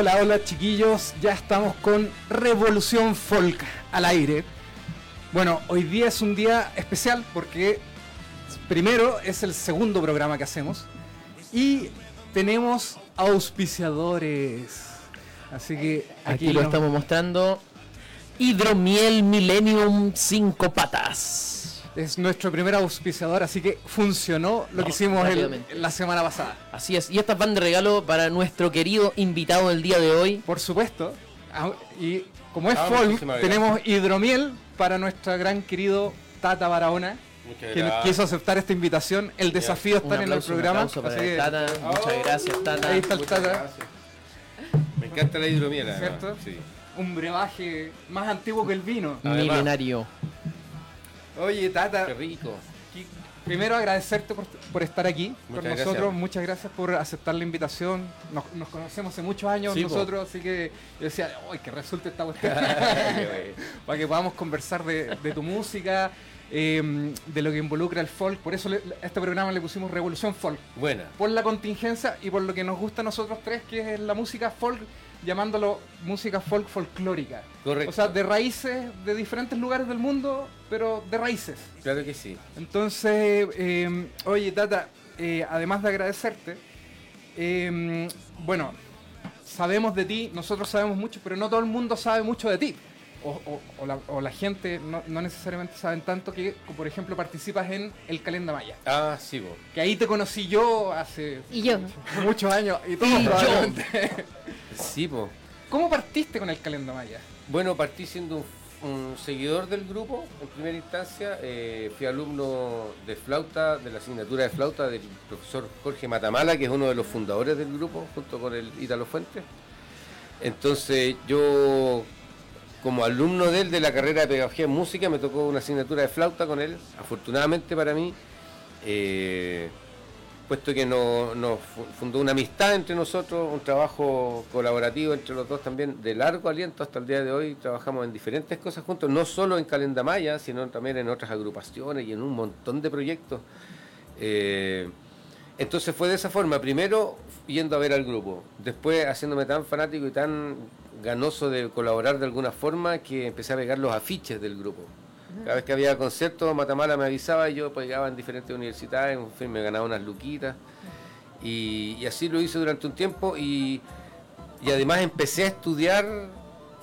Hola, hola chiquillos, ya estamos con Revolución Folk al aire. Bueno, hoy día es un día especial porque primero es el segundo programa que hacemos y tenemos auspiciadores. Así que aquí, lo estamos mostrando. Hidromiel Millennium 5 patas. Es nuestro primer auspiciador, así que funcionó lo que hicimos la semana pasada. Así es, y estas van de regalo para nuestro querido invitado del día de hoy. Por supuesto. Ah, y como es ah, folk, tenemos hidromiel para nuestro gran querido Tata Barahona que quiso aceptar esta invitación. El desafío está en el programa. Para tata. Muchas gracias, Tata. Ahí está el Tata. Me encanta la hidromiel, ¿cierto? Sí. Un brebaje más antiguo que el vino. Milenario. Oye, Tata. Qué rico. Primero agradecerte por, estar aquí con nosotros. Muchas gracias por aceptar la invitación. Nos, conocemos hace muchos años nosotros, así que yo decía, ¡ay, que resulte esta cuestión! Para que podamos conversar de, tu música, em, de lo que involucra el folk. Por eso a este programa le pusimos Revolución Folk. Buena. Por la contingencia y por lo que nos gusta a nosotros tres, que es la música folk llamándolo música folk folclórica. Correcto. O sea, de raíces de diferentes lugares del mundo, pero de raíces. Claro que sí. Entonces, em, oye, Tata, eh, además de agradecerte, em, bueno, sabemos de ti, nosotros sabemos mucho, pero no todo el mundo sabe mucho de ti. O, la, gente no, necesariamente saben tanto que, por ejemplo, participas en el Calenda Maya. Ah, sí, vos. Que ahí te conocí yo hace y yo. muchos años. Y, y probablemente. Sí, po. ¿Cómo partiste con el Calenda Maya? Bueno, partí siendo un, seguidor del grupo en primera instancia. Eh, fui alumno de flauta, de la asignatura de flauta del profesor Jorge Matamala, que es uno de los fundadores del grupo, junto con el Ítalo Fuentes. Entonces yo, como alumno de él de la carrera de pedagogía en música, me tocó una asignatura de flauta con él, afortunadamente para mí. Eh, puesto que nos, fundó una amistad entre nosotros, un trabajo colaborativo entre los dos también de largo aliento hasta el día de hoy. Trabajamos en diferentes cosas juntos, no solo en Calendamaya, sino también en otras agrupaciones y en un montón de proyectos. Eh, entonces fue de esa forma, primero yendo a ver al grupo, después haciéndome tan fanático y tan ganoso de colaborar de alguna forma que empecé a pegar los afiches del grupo. Cada vez que había conciertos, Matamala me avisaba y yo llegaba en diferentes universidades, en fin, me ganaba unas luquitas. Y, así lo hice durante un tiempo y, además empecé a estudiar,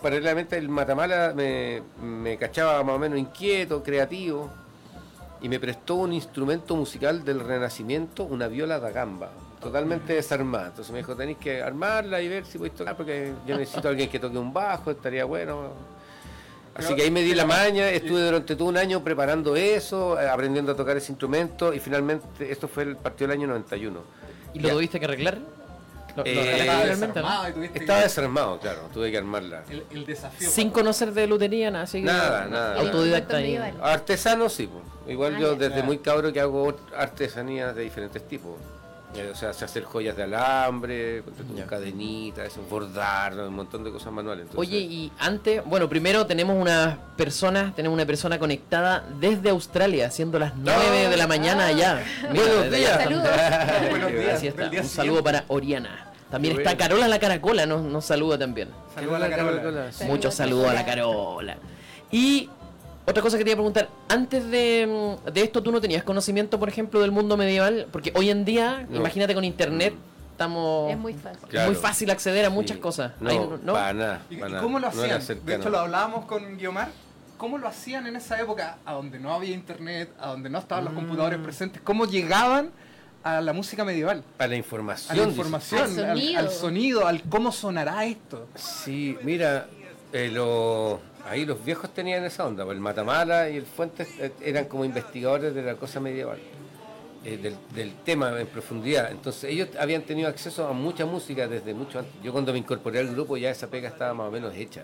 paralelamente el Matamala me, me cachaba más o menos inquieto, creativo, y me prestó un instrumento musical del Renacimiento, una viola da gamba, totalmente desarmada. Entonces me dijo, tenéis que armarla y ver si podéis tocar, porque yo necesito a alguien que toque un bajo, estaría bueno Así que ahí me di la maña, estuve durante todo un año preparando eso, eh, aprendiendo a tocar ese instrumento y finalmente esto fue el partido del año 91. ¿Y lo tuviste que arreglar? Eh, estaba desarmado, claro, tuve que armarla. El, desafío. Sin conocer de lutería, nada, así Nada, nada. Autodidacta. Artesano sí, igual ah, yo desde muy cabro que hago artesanías de diferentes tipos. Eh, o sea, se hacer joyas de alambre, cadenitas, bordar, un montón de cosas manuales. Oye, y antes, bueno, primero tenemos una persona, tenemos una persona conectada desde Australia, siendo las 9 de la mañana allá. buenos días. Buenos días. Un saludo para Oriana. También está Carola la Caracola, nos, nos saluda también. Saludos a la Carola. Muchos saludos a la Carola. Y otra cosa que te iba a preguntar, antes de, esto tú no tenías conocimiento, por ejemplo, del mundo medieval, porque hoy en día, imagínate con internet, estamos es muy fácil, muy fácil acceder a muchas cosas. No, ¿no? Para nada, ¿Y, cómo lo hacían? de hecho, lo hablábamos con Guiomar. ¿Cómo lo hacían en esa época, a donde no había internet, a donde no estaban los mm. computadores presentes? ¿Cómo llegaban a la música medieval? A la información. A la información, al sonido, al, cómo sonará esto. Sí, mira, eh, lo ahí los viejos tenían esa onda, pues el Matamala y el Fuentes eh, eran como investigadores de la cosa medieval, eh, del, tema en profundidad. Entonces ellos habían tenido acceso a mucha música desde mucho antes. Yo cuando me incorporé al grupo ya esa pega estaba más o menos hecha.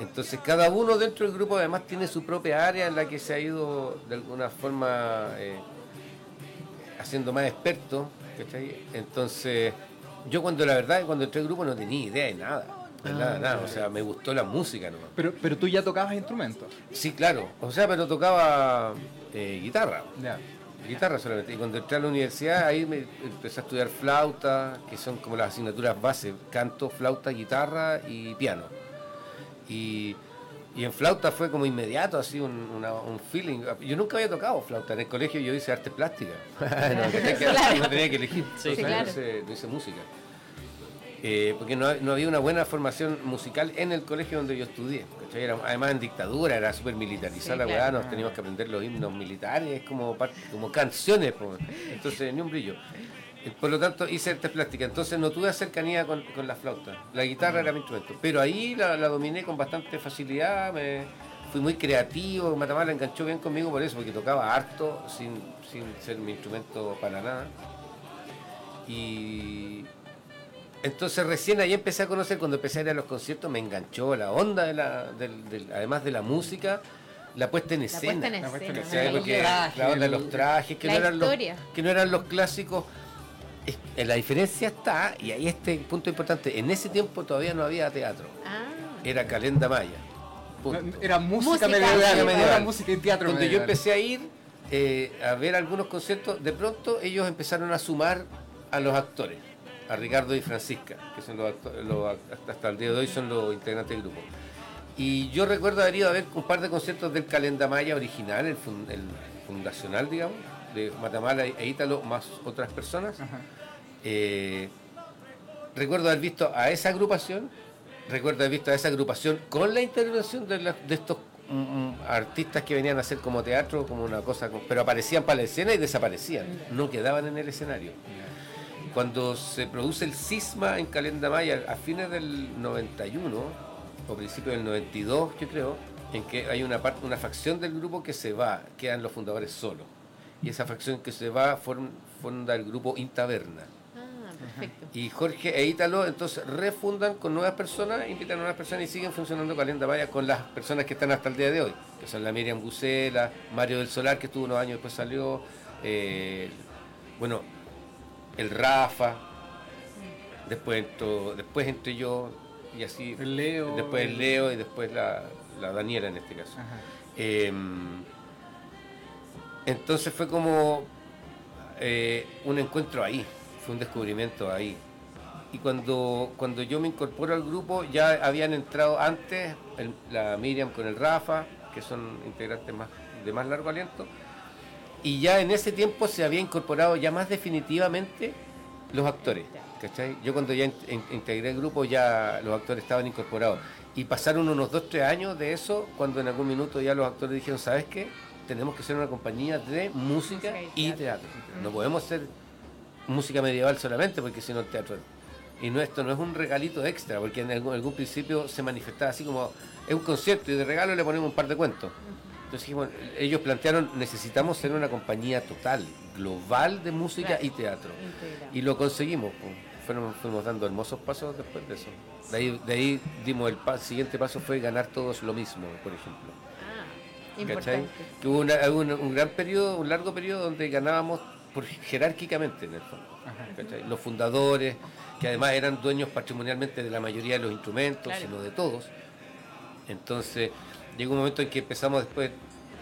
Entonces cada uno dentro del grupo además tiene su propia área en la que se ha ido de alguna forma eh, haciendo más experto. Entonces yo cuando la verdad, cuando entré al grupo no tenía idea de nada nada, nada, o sea, me gustó la música nomás. Pero, pero tú ya tocabas instrumentos. Sí, claro, o sea, pero tocaba eh, guitarra. Guitarra solamente. Y cuando entré a la universidad, ahí me empecé a estudiar flauta, que son como las asignaturas base, canto, flauta, guitarra y piano. Y, en flauta fue como inmediato, así un, un, feeling. Yo nunca había tocado flauta. En el colegio yo hice arte plástica. no, tenía que, no, tenía que, elegir. Sí, claro. no hice música. Eh, porque no, había una buena formación musical en el colegio donde yo estudié. además en dictadura, era súper militarizada la weá, nos teníamos que aprender los himnos militares como, como canciones, entonces ni un brillo. Por lo tanto hice artes plásticas, entonces no tuve cercanía con, la flauta. La guitarra era mi instrumento, pero ahí la, dominé con bastante facilidad, me, fui muy creativo, Matamala enganchó bien conmigo por eso, porque tocaba harto sin, sin ser mi instrumento para nada. Y, entonces recién ahí empecé a conocer, cuando empecé a ir a los conciertos, me enganchó la onda, de la, además de la música, la puesta en escena. La puesta en escena. la, onda de los trajes, que, no eran, los, que no eran los clásicos. la diferencia está, y ahí este punto importante, en ese tiempo todavía no había teatro. Ah. Era calenda maya. Era música, medieval, Era música y teatro. Donde yo empecé a ir eh, a ver algunos conciertos, de pronto ellos empezaron a sumar a los actores a Ricardo y Francisca, que son los, hasta el día de hoy son los integrantes del grupo. Y yo recuerdo haber ido a ver un par de conciertos del Calendamaya original, el, fundacional, digamos, de Matamala e Ítalo, más otras personas. Eh, recuerdo haber visto a esa agrupación, recuerdo haber visto a esa agrupación con la intervención de, estos mm, mm, artistas que venían a hacer como teatro, como una cosa, pero aparecían para la escena y desaparecían, no quedaban en el escenario cuando se produce el cisma en Calenda Maya a fines del 91 o principios del 92, yo creo, en que hay una parte, una facción del grupo que se va, quedan los fundadores solos. Y esa facción que se va funda el grupo Intaverna. Ah, perfecto. Y Jorge e Ítalo entonces refundan con nuevas personas, invitan a nuevas personas y siguen funcionando Calenda Maya con las personas que están hasta el día de hoy, que son la Miriam Bucela, Mario del Solar, que estuvo unos años después salió, eh, bueno, el Rafa, después, después entre yo y así. El Leo. Después el Leo y después la, Daniela en este caso. Em, entonces fue como eh, un encuentro ahí, fue un descubrimiento ahí. Y cuando, cuando yo me incorporo al grupo, ya habían entrado antes la Miriam con el Rafa, que son integrantes más, de más largo aliento, y ya en ese tiempo se había incorporado ya más definitivamente los actores. ¿cachai? Yo cuando ya integré el grupo ya los actores estaban incorporados. Y pasaron unos dos, tres años de eso, cuando en algún minuto ya los actores dijeron, ¿sabes qué? Tenemos que ser una compañía de música y teatro. No podemos ser música medieval solamente, porque si no el teatro... Y no, esto no es un regalito extra, porque en algún, algún principio se manifestaba así como, es un concierto y de regalo le ponemos un par de cuentos. Entonces ellos plantearon, necesitamos ser una compañía total, global de música y teatro. Y lo conseguimos. Fuimos, dando hermosos pasos después de eso. De ahí, de ahí dimos el, siguiente paso fue ganar todos lo mismo, por ejemplo. Ah, importante. Que hubo un, gran periodo, un largo periodo donde ganábamos por, jerárquicamente en el fondo. Los fundadores, que además eran dueños patrimonialmente de la mayoría de los instrumentos, sino de todos. Entonces, llegó un momento en que empezamos después,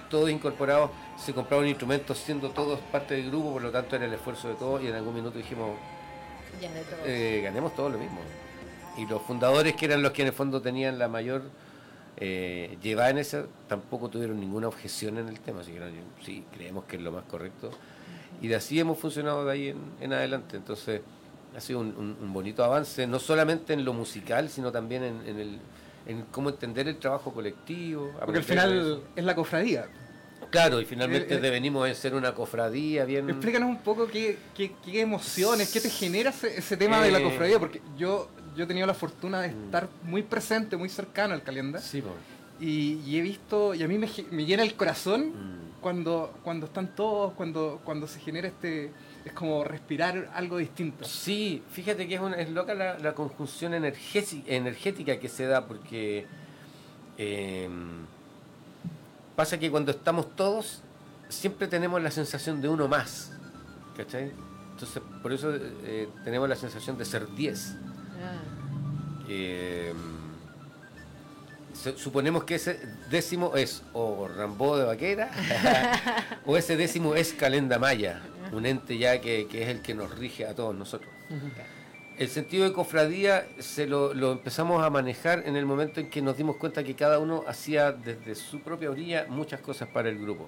todos incorporados, se compraban instrumentos siendo todos parte del grupo, por lo tanto era el esfuerzo de todos y en algún minuto dijimos, eh, ganemos todos lo mismo. Y los fundadores, que eran los que en el fondo tenían la mayor eh, llevada en eso, tampoco tuvieron ninguna objeción en el tema, así que sí, creemos que es lo más correcto. Y de así hemos funcionado de ahí en, adelante. Entonces, ha sido un, bonito avance, no solamente en lo musical, sino también en el en cómo entender el trabajo colectivo. Porque al final es la cofradía. Claro, y finalmente devenimos en ser una cofradía bien... Explícanos un poco qué, qué, emociones, qué te genera ese, tema de la eh, cofradía, porque yo, yo he tenido la fortuna de mm. estar muy presente, muy cercano al calendario. Sí, y, he visto, y a mí me, me llena el corazón mm. cuando, cuando están todos, cuando, cuando se genera este es como respirar algo distinto. Sí, fíjate que es, una, es loca la, conjunción energética que se da porque em, pasa que cuando estamos todos siempre tenemos la sensación de uno más, ¿cachai? Entonces por eso eh, tenemos la sensación de ser 10. Ah. Em, suponemos que ese décimo es o Rambó de Vaquera o ese décimo es Calenda Maya, un ente ya que, es el que nos rige a todos nosotros. El sentido de cofradía se lo, empezamos a manejar en el momento en que nos dimos cuenta que cada uno hacía desde su propia orilla muchas cosas para el grupo.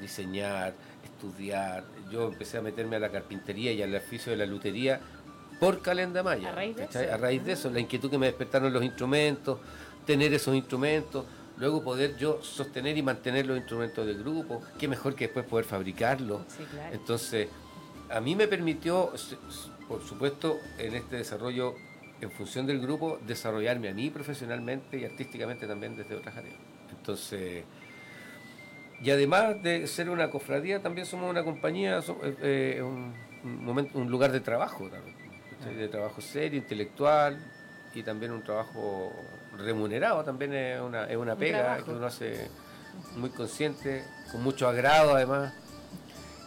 Diseñar, estudiar. Yo empecé a meterme a la carpintería y al oficio de la lutería por Calenda Maya. A raíz de, eso. A raíz de eso, la inquietud que me despertaron los instrumentos, tener esos instrumentos, luego poder yo sostener y mantener los instrumentos del grupo, qué mejor que después poder fabricarlos. Entonces, a mí me permitió, por supuesto, en este desarrollo, en función del grupo, desarrollarme a mí profesionalmente y artísticamente también desde otras áreas. Entonces, y además de ser una cofradía, también somos una compañía, eh, eh, un, momento, un lugar de trabajo también, de trabajo serio, intelectual y también un trabajo remunerado, también es una, es una pega que uno hace muy consciente, con mucho agrado además.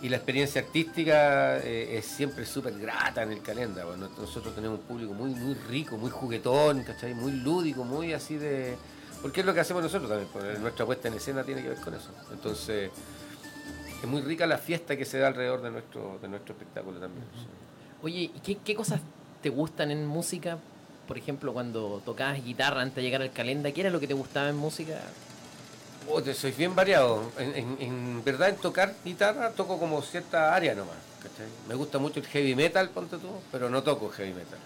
Y la experiencia artística eh, es siempre súper grata en el calendario. nosotros tenemos un público muy, muy rico, muy juguetón, ¿cachai? Muy lúdico, muy así de... Porque es lo que hacemos nosotros también, porque nuestra puesta en escena tiene que ver con eso. Entonces, es muy rica la fiesta que se da alrededor de nuestro, de nuestro espectáculo también. Oye, ¿y qué, qué cosas te gustan en música? Por ejemplo, cuando tocabas guitarra antes de llegar al calenda, ¿qué era lo que te gustaba en música? Oh, soy bien variado. En, verdad, en tocar guitarra toco como cierta área nomás. Me gusta mucho el heavy metal, ponte tú, pero no toco heavy metal.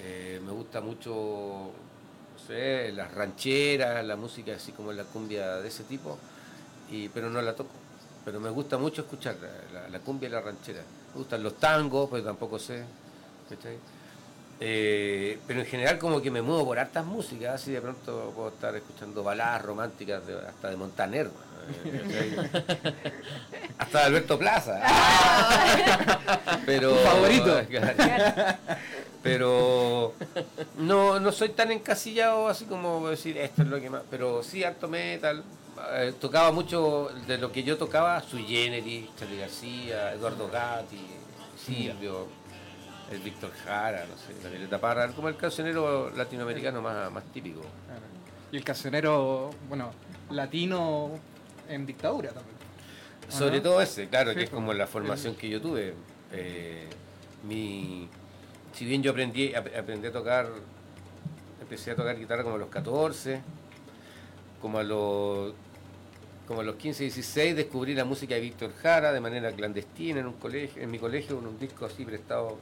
Eh, me gusta mucho, no sé, las rancheras, la música así como la cumbia de ese tipo, y, pero no la toco. Pero me gusta mucho escuchar la, cumbia y la ranchera. Me gustan los tangos, pero tampoco sé. Eh, pero en general como que me muevo por hartas músicas, así de pronto puedo estar escuchando baladas románticas hasta de Montaner, hasta de Alberto Plaza. pero favorito. pero no, no soy tan encasillado así como decir esto es lo que más, pero sí harto metal. Eh, tocaba mucho de lo que yo tocaba, Su Generis, Charlie García, Eduardo Gatti, Silvio el Víctor Jara, no sé, la Violeta Parra, como el cancionero latinoamericano más, más típico. Y el cancionero, bueno, latino en dictadura también. Sobre todo ese, claro, que es como la formación que yo tuve. Eh, mi, si bien yo aprendí, aprendí a tocar, empecé a tocar guitarra como a los 14, como a los como a los 15, 16 descubrí la música de Víctor Jara de manera clandestina en un colegio, en mi colegio, con un disco así prestado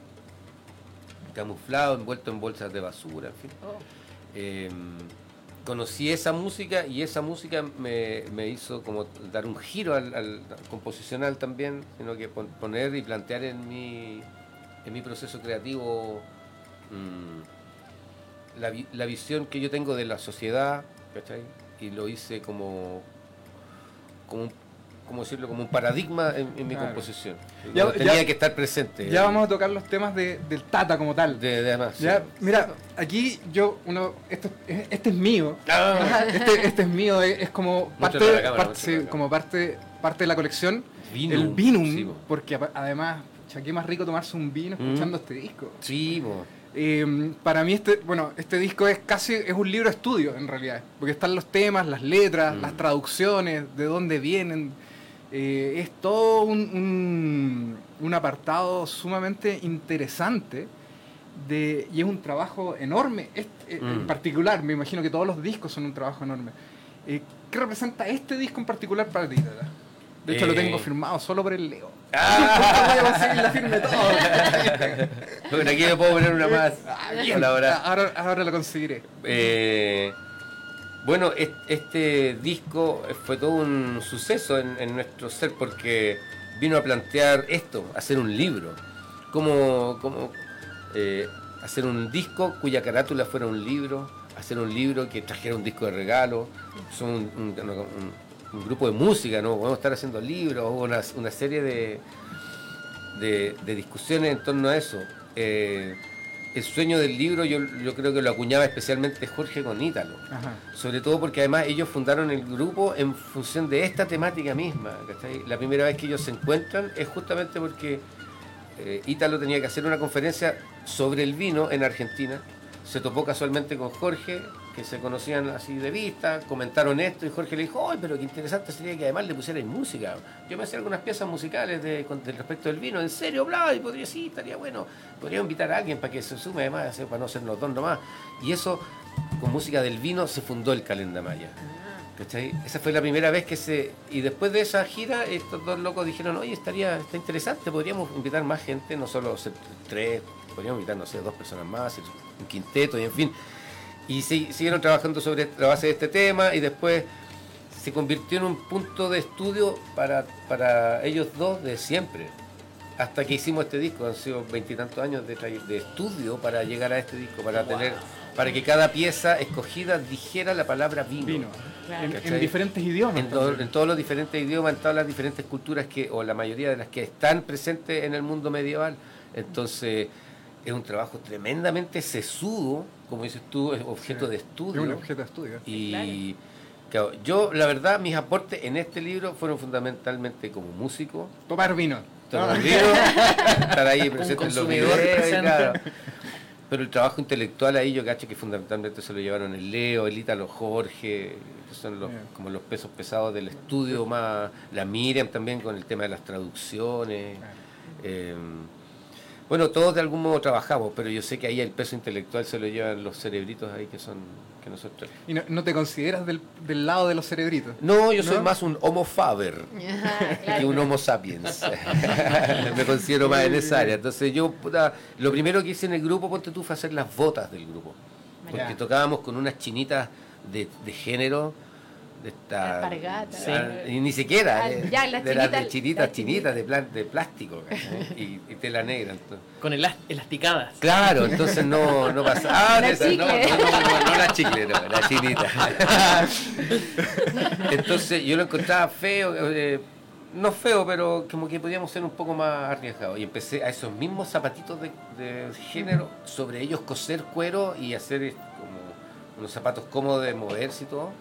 camuflado, envuelto en bolsas de basura, en fin. Oh. Em, conocí esa música y esa música me, hizo como dar un giro al, composicional también, sino que poner y plantear en mi, en mi proceso creativo mm, la, la, visión que yo tengo de la sociedad, ¿cachai? Y lo hice como, como un como decirlo, como un paradigma en, mi composición. Ya, tenía que estar presente. Ya vamos a tocar los temas del Tata como tal. De, además. Mira, aquí yo, uno, esto, este es mío. Ah. Este, este, es mío, es, como parte, como parte, parte de la colección. El Vinum, porque además, qué más rico tomarse un vino mm. escuchando este disco. Sí, em, para mí este, bueno, este disco es casi es un libro de estudio en realidad, porque están los temas, las letras, mm. las traducciones, de dónde vienen, eh, es todo un, un, apartado sumamente interesante de, y es un trabajo enorme. Eh, en mm. particular, me imagino que todos los discos son un trabajo enorme. Eh, ¿Qué representa este disco en particular para ti? De hecho, lo tengo firmado solo por el Leo. Ah. la firme todo. bueno, aquí me puedo poner una más. Ah, ahora, ahora, ahora, lo conseguiré. Eh, bueno, este disco fue todo un suceso en, nuestro ser porque vino a plantear esto, hacer un libro. Como, eh, hacer un disco cuya carátula fuera un libro, hacer un libro que trajera un disco de regalo. Son un, grupo de música, ¿no? Podemos estar haciendo libros, una, una serie de, de, discusiones en torno a eso. Eh, el sueño del libro yo, yo creo que lo acuñaba especialmente Jorge con Ítalo. Sobre todo porque además ellos fundaron el grupo en función de esta temática misma. La primera vez que ellos se encuentran es justamente porque eh, Ítalo tenía que hacer una conferencia sobre el vino en Argentina. Se topó casualmente con Jorge que se conocían así de vista, comentaron esto y Jorge le dijo, ¡ay, pero qué interesante sería que además le pusierais música! Yo me hacía algunas piezas musicales de, respecto del vino, ¿en serio? Bla, y podría, sí, estaría bueno. Podría invitar a alguien para que se sume además, para no ser los dos nomás. Y eso, con música del vino, se fundó el Calendamaya. ¿Cachai? Esa fue la primera vez que se... Y después de esa gira, estos dos locos dijeron, oye, estaría está interesante, podríamos invitar más gente, no solo tres, podríamos invitar, no sé, dos personas más, un quinteto, y en fin. Y siguieron trabajando sobre la base de este tema y después se convirtió en un punto de estudio para, para ellos dos de siempre. Hasta que hicimos este disco, han sido veintitantos años de, de, estudio para llegar a este disco, para tener, para que cada pieza escogida dijera la palabra vino. En, diferentes idiomas. En, en, todos los diferentes idiomas, en todas las diferentes culturas que, o la mayoría de las que están presentes en el mundo medieval. Entonces, es un trabajo tremendamente sesudo, como dices tú, es objeto de estudio. Es un objeto de estudio. Y yo, la verdad, mis aportes en este libro fueron fundamentalmente como músico. Tomar vino. Tomar vino, estar ahí presente en los videos. Pero el trabajo intelectual ahí yo cacho que fundamentalmente se lo llevaron el Leo, el Ítalo Jorge, que son los, como los pesos pesados del estudio más, la Miriam también con el tema de las traducciones. Eh, bueno, todos de algún modo trabajamos, pero yo sé que ahí el peso intelectual se lo llevan los cerebritos ahí que son que nosotros. ¿Y no, te consideras del, lado de los cerebritos? No, yo soy más un homo faber que un homo sapiens. Me considero más en esa área. Entonces yo, lo primero que hice en el grupo, ponte tú, fue hacer las botas del grupo. Porque tocábamos con unas chinitas de, de género esta, y ni siquiera, ah, eh, de las chinitas, chinitas de, de plástico y, tela negra. Con elasticadas. Claro, entonces no, no pasa. Ah, no, no, no, la chicle, no, la chinita. entonces yo lo encontraba feo, eh, no feo, pero como que podíamos ser un poco más arriesgados. Y empecé a esos mismos zapatitos de, de género, sobre ellos coser cuero y hacer como unos zapatos cómodos de moverse y todo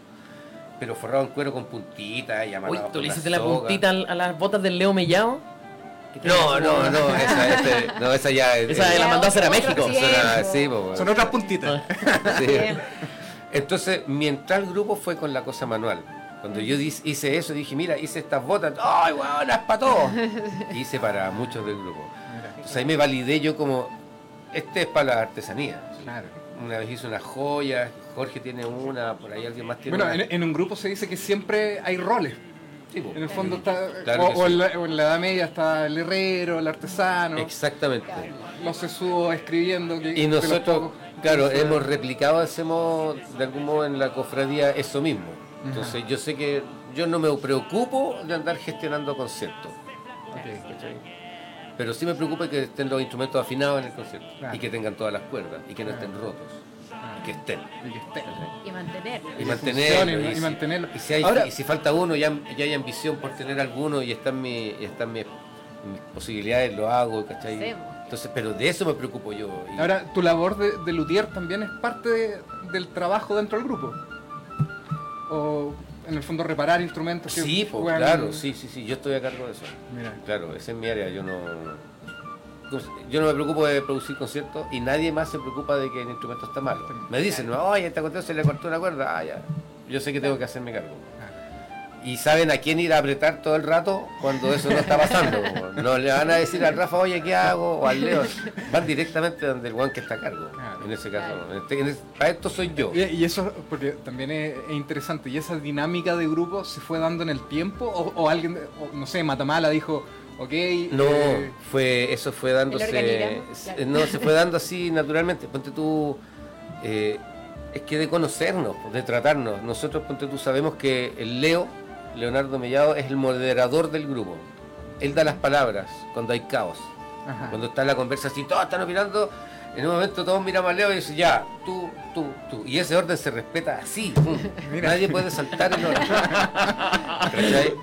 pero forrado en cuero con puntitas y Uy, ¿tú le hiciste la puntita a las botas del Leo Mellado? No, no, no, esa, este, no, esa ya Esa la mandó a hacer a México. Sí, Son otras puntitas. sí. Entonces, mientras el grupo fue con la cosa manual. Cuando yo hice eso, dije, mira, hice estas botas, ¡ay, weón, es para todos! Hice para muchos del grupo. Entonces ahí me validé yo como, este es para la artesanía. Claro una vez hizo una joya, Jorge tiene una, por ahí alguien más tiene bueno, En, un grupo se dice que siempre hay roles. en el fondo está, o, en la, Edad Media está el herrero, el artesano. Exactamente. Los sesudos escribiendo. y nosotros, claro, hemos replicado, hacemos de algún modo en la cofradía eso mismo. Entonces yo sé que yo no me preocupo de andar gestionando conciertos. Pero sí me preocupa que estén los instrumentos afinados en el concierto y que tengan todas las cuerdas y que no estén rotos. Y que estén. Y, mantener. Y mantener. Y, mantenerlo. Y, si hay, si falta uno, ya, ya hay ambición por tener alguno y están, mi, están mis, posibilidades, lo hago, ¿cachai? Entonces, pero de eso me preocupo yo. Ahora, tu labor de, de luthier también es parte del trabajo dentro del grupo. O en el fondo reparar instrumentos. Que sí, claro, sí, sí, sí, yo estoy a cargo de eso. Mira. Claro, esa es mi área, yo no... Yo no me preocupo de producir conciertos y nadie más se preocupa de que el instrumento está malo. Me dicen, oye, esta cuestión se le cortó una cuerda, ah, ya. Yo sé que tengo que hacerme cargo y saben a quién ir a apretar todo el rato cuando eso no está pasando. No le van a decir al Rafa, oye, ¿qué hago? O al Leo. Van directamente donde el guan que está a cargo. En ese caso. Este, para esto soy yo. Y, eso, porque también es, interesante. ¿Y esa dinámica de grupo se fue dando en el tiempo? ¿O, alguien, no sé, Matamala dijo, ok? No, eh, fue eso fue dándose. No, se fue dando así naturalmente. Ponte tú. Eh, es que de conocernos, de tratarnos. Nosotros, ponte tú, sabemos que el Leo Leonardo Mellado es el moderador del grupo. Él da las palabras cuando hay caos. Cuando está la conversa así, todos están opinando, en un momento todos miramos a Leo y dicen, ya, tú, tú, tú. Y ese orden se respeta así. Nadie puede saltar el orden.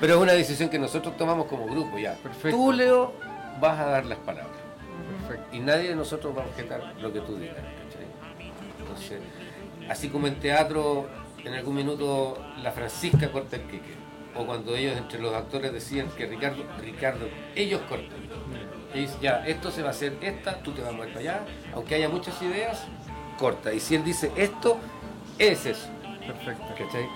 Pero es una decisión que nosotros tomamos como grupo ya. Tú, Leo, vas a dar las palabras. Y nadie de nosotros va a objetar lo que tú digas. Entonces, así como en teatro en algún minuto la Francisca corta el quique. O cuando ellos entre los actores decían que Ricardo, Ricardo, ellos cortan. Y dicen, ya, esto se va a hacer esta, tú te vas a mover para allá, aunque haya muchas ideas, corta. Y si él dice esto, es eso. Perfecto. ¿Cachai?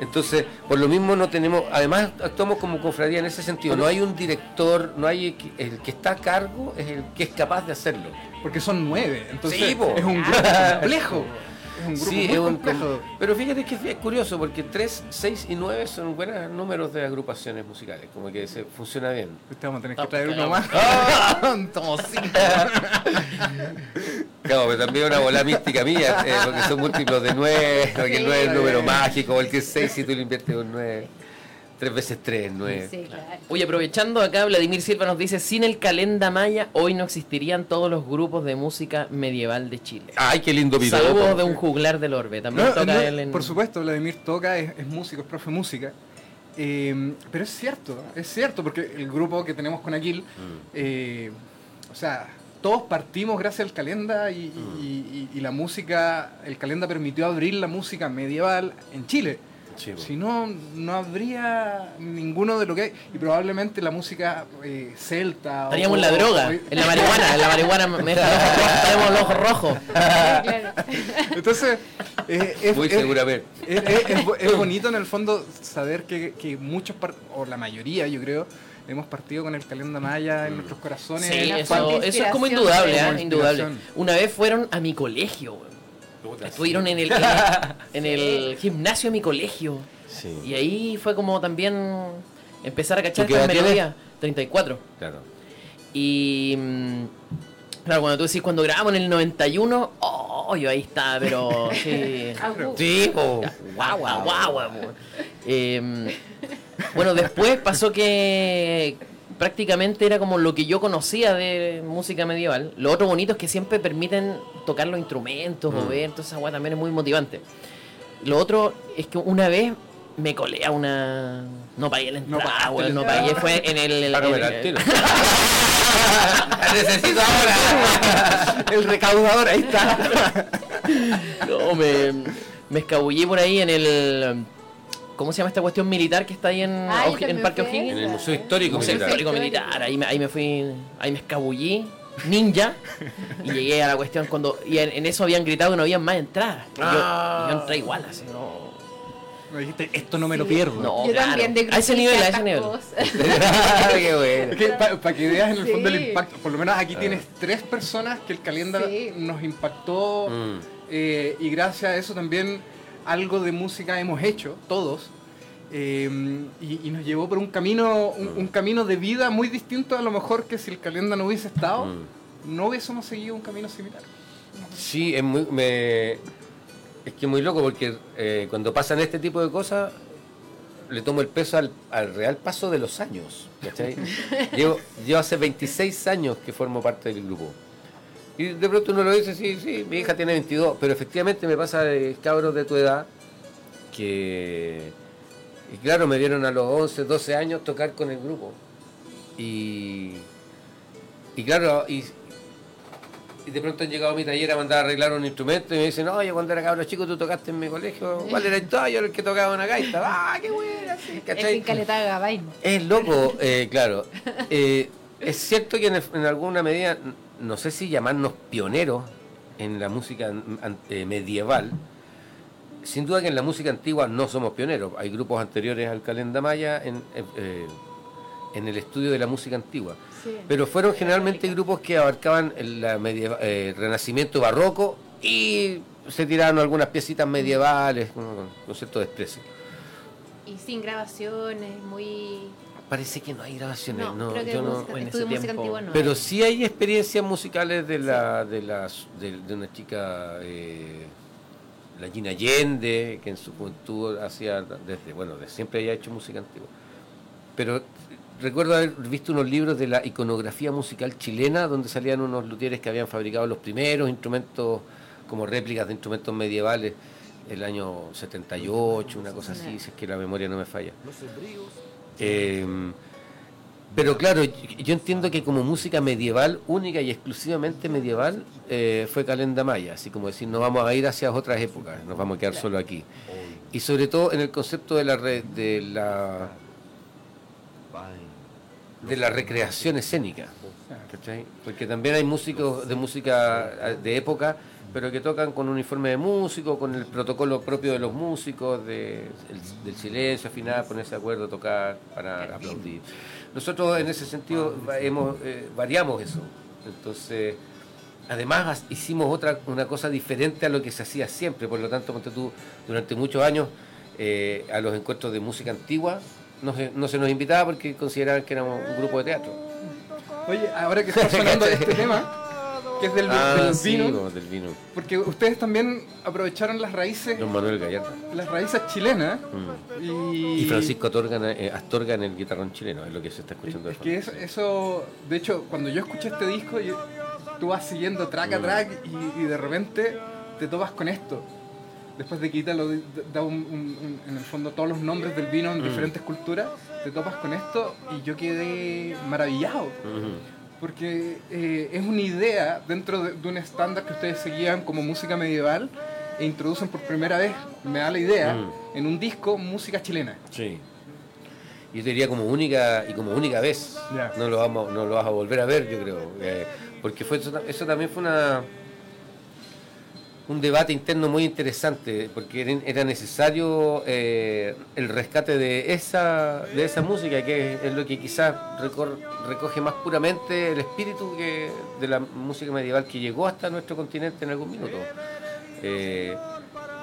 Entonces, por lo mismo no tenemos, además actuamos como cofradía en ese sentido, no hay un director, no hay el que está a cargo, es el que es capaz de hacerlo. Porque son nueve, entonces es un grupo complejo. Es un grupo sí, muy complejo. Pero fíjate que es curioso, porque 3, 6 y 9 son buenos números de agrupaciones musicales, como que se funciona bien. Usted vamos a tener que traer uno más. ¡Ah! claro, pero también una bola mística mía, eh, porque son múltiplos de 9, porque el 9 es el número mágico, el que es 6 si tú le inviertes un 9. 3 veces 3, 9. Sí, claro. Oye, aprovechando acá, Vladimir Silva nos dice, sin el calenda maya, hoy no existirían todos los grupos de música medieval de Chile. Ay, qué lindo video. Saludos de un juglar del orbe. También toca él en... Por supuesto, Vladimir toca, es, músico, es profe de música. Eh, pero es cierto, es cierto, porque el grupo que tenemos con Aquil, mm. eh, o sea, todos partimos gracias al calenda mm. y, y, la música, el calenda permitió abrir la música medieval en Chile si no, no habría ninguno de lo que hay. Y probablemente la música eh, celta. Estaríamos en la droga, en la marihuana. En la marihuana me estaríamos los ojos rojos. Entonces, eh, es, Muy seguramente. Es, bonito en el fondo saber que, que muchos, o la mayoría, yo creo, hemos partido con el calenda maya en nuestros corazones. Sí, eso, eso, es como indudable, ¿eh? indudable. Una vez fueron a mi colegio, Estuvieron en el, en el gimnasio de mi colegio. Y ahí fue como también empezar a cachar esta melodía. 34. Claro. Y. Mm, claro, cuando tú decís, cuando grabamos en el 91, oh, yo ahí está, pero. Sí. sí, guau, guau, guau. bueno, después pasó que prácticamente era como lo que yo conocía de música medieval. Lo otro bonito es que siempre permiten tocar los instrumentos o mm. ver, entonces esa también es muy motivante. Lo otro es que una vez me colé a una. No pagué la entrada, no, no pagué, fue en el. el, el, Necesito ahora. el recaudador, ahí está. no, me, me escabullí por ahí en el ¿Cómo se llama esta cuestión militar que está ahí en, en Parque O'Higgins? En el Museo Histórico Museo Militar. Histórico Militar. Ahí me, ahí me fui, ahí me escabullí, ninja, y llegué a la cuestión cuando. Y en, eso habían gritado que no había más entradas. Y, yo, yo entré igual, así, no. Me dijiste, esto no me lo pierdo. No, yo también de A ese nivel, a ese nivel. Qué bueno. Para que veas en el fondo el impacto. Por lo menos aquí ah. tienes tres personas que el calendario nos impactó. Mm. Eh, y gracias a eso también algo de música hemos hecho, todos, em, y, nos llevó por un camino, un, camino de vida muy distinto a lo mejor que si el calenda no hubiese estado, mm. no hubiésemos seguido un camino similar. Sí, es muy, me, es que es muy loco porque eh, cuando pasan este tipo de cosas le tomo el peso al, real paso de los años. llevo, llevo hace 26 años que formo parte del grupo. Y de pronto uno lo dice, sí, sí, mi hija tiene 22, pero efectivamente me pasa de cabros de tu edad que, y claro, me dieron a los 11, 12 años tocar con el grupo. Y, y claro, y, de pronto han llegado a mi taller a mandar a arreglar un instrumento y me dicen, oye, cuando era cabro chico tú tocaste en mi colegio, ¿cuál era el Yo era el que tocaba una gaita. ¡Ah, qué buena! Sí, Es loco, eh, claro. Eh, es cierto que en alguna medida no sé si llamarnos pioneros en la música eh, medieval. Sin duda que en la música antigua no somos pioneros. Hay grupos anteriores al Calenda Maya en, eh, eh, en el estudio de la música antigua. Pero fueron generalmente grupos que abarcaban el renacimiento barroco y se tiraron algunas piecitas medievales con, con cierto desprecio. Y sin grabaciones, muy Parece que no hay grabaciones, no, yo no, en ese tiempo. Pero sí hay experiencias musicales de la de las de, una chica eh, la Gina Allende, que en su juventud hacía desde bueno, de siempre había hecho música antigua. Pero recuerdo haber visto unos libros de la iconografía musical chilena donde salían unos luthieres que habían fabricado los primeros instrumentos como réplicas de instrumentos medievales el año 78, una cosa así, si es que la memoria no me falla. Em, pero claro, yo entiendo que como música medieval, única y exclusivamente medieval, eh, fue Calenda Maya, así como decir, no vamos a ir hacia otras épocas, nos vamos a quedar solo aquí. Y sobre todo en el concepto de la, de la de la recreación escénica. Porque también hay músicos de música eh, de época, pero que tocan con uniforme de músico, con el protocolo propio de los músicos, de, del silencio, afinar, ponerse de acuerdo, tocar, para aplaudir. Nosotros en ese sentido hemos, eh, variamos eso. Entonces, además hicimos otra una cosa diferente a lo que se hacía siempre, por lo tanto, tú, durante muchos años eh, a los encuentros de música antigua no se, no se nos invitaba porque consideraban que éramos un grupo de teatro. Oye, ahora que estás hablando de este tema, que es del, ah, vino, del vino. Porque ustedes también aprovecharon las raíces. Don Manuel Gallardo. Las raíces chilenas. Mm. Y... Francisco eh, Astorga, en el guitarrón chileno, es lo que se está escuchando. Es, que eso, de hecho, cuando yo escuché este disco, tú vas siguiendo track a mm. track y, de repente te topas con esto. Después de que lo da un, en el fondo todos los nombres del vino en mm. diferentes culturas, te topas con esto y yo quedé maravillado porque eh, es una idea dentro de, un estándar que ustedes seguían como música medieval e introducen por primera vez, me da la idea, mm. en un disco música chilena. Sí. Yo diría como única y como única vez. No lo vamos, no lo vas a volver a ver, yo creo, eh, porque fue eso también fue una un debate interno muy interesante, porque era necesario eh, el rescate de esa, de esa música, que es lo que quizás recoge más puramente el espíritu que de la música medieval que llegó hasta nuestro continente en algún minuto. Eh,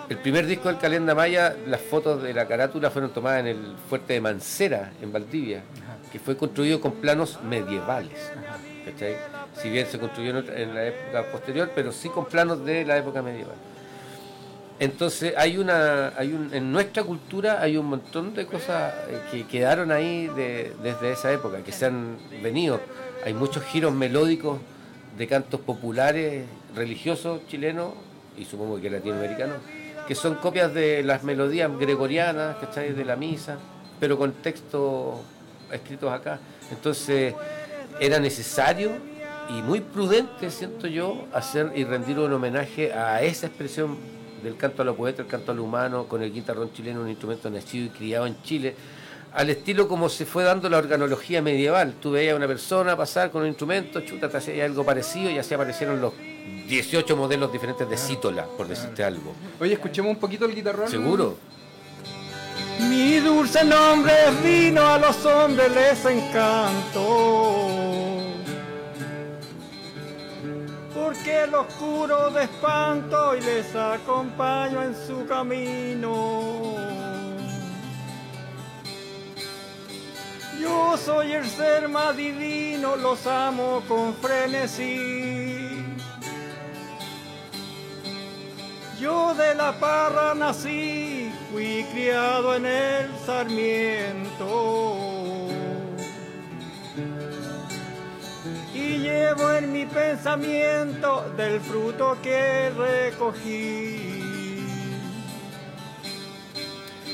el primer disco del Calenda Maya, las fotos de la carátula fueron tomadas en el fuerte de Mancera, en Valdivia, que fue construido con planos medievales si bien se construyó en la época posterior, pero sí con planos de la época medieval. Entonces hay una, hay un, en nuestra cultura hay un montón de cosas eh, que quedaron ahí desde esa época, que se han venido. Hay muchos giros melódicos de cantos populares, religiosos chilenos y supongo que latinoamericanos, que son copias de las melodías gregorianas, ¿cachai? De la misa, pero con textos escritos acá. Entonces era necesario y muy prudente, siento yo, hacer y rendir un homenaje a esa expresión del canto a lo poeta, el canto a lo humano, con el guitarrón chileno, un instrumento nacido y criado en Chile, al estilo como se fue dando la organología medieval. Tú veías a una persona pasar con un instrumento, chuta, te hacía algo parecido y así aparecieron los 18 modelos diferentes de cítola, por decirte algo. Oye, escuchemos un poquito el guitarrón. Seguro. Mi dulce nombre vino a los hombres les encantó porque los curo de espanto y les acompaño en su camino. Yo soy el ser más divino, los amo con frenesí. Yo de la parra nací, fui criado en el sarmiento. Y llevo en mi pensamiento del fruto que recogí.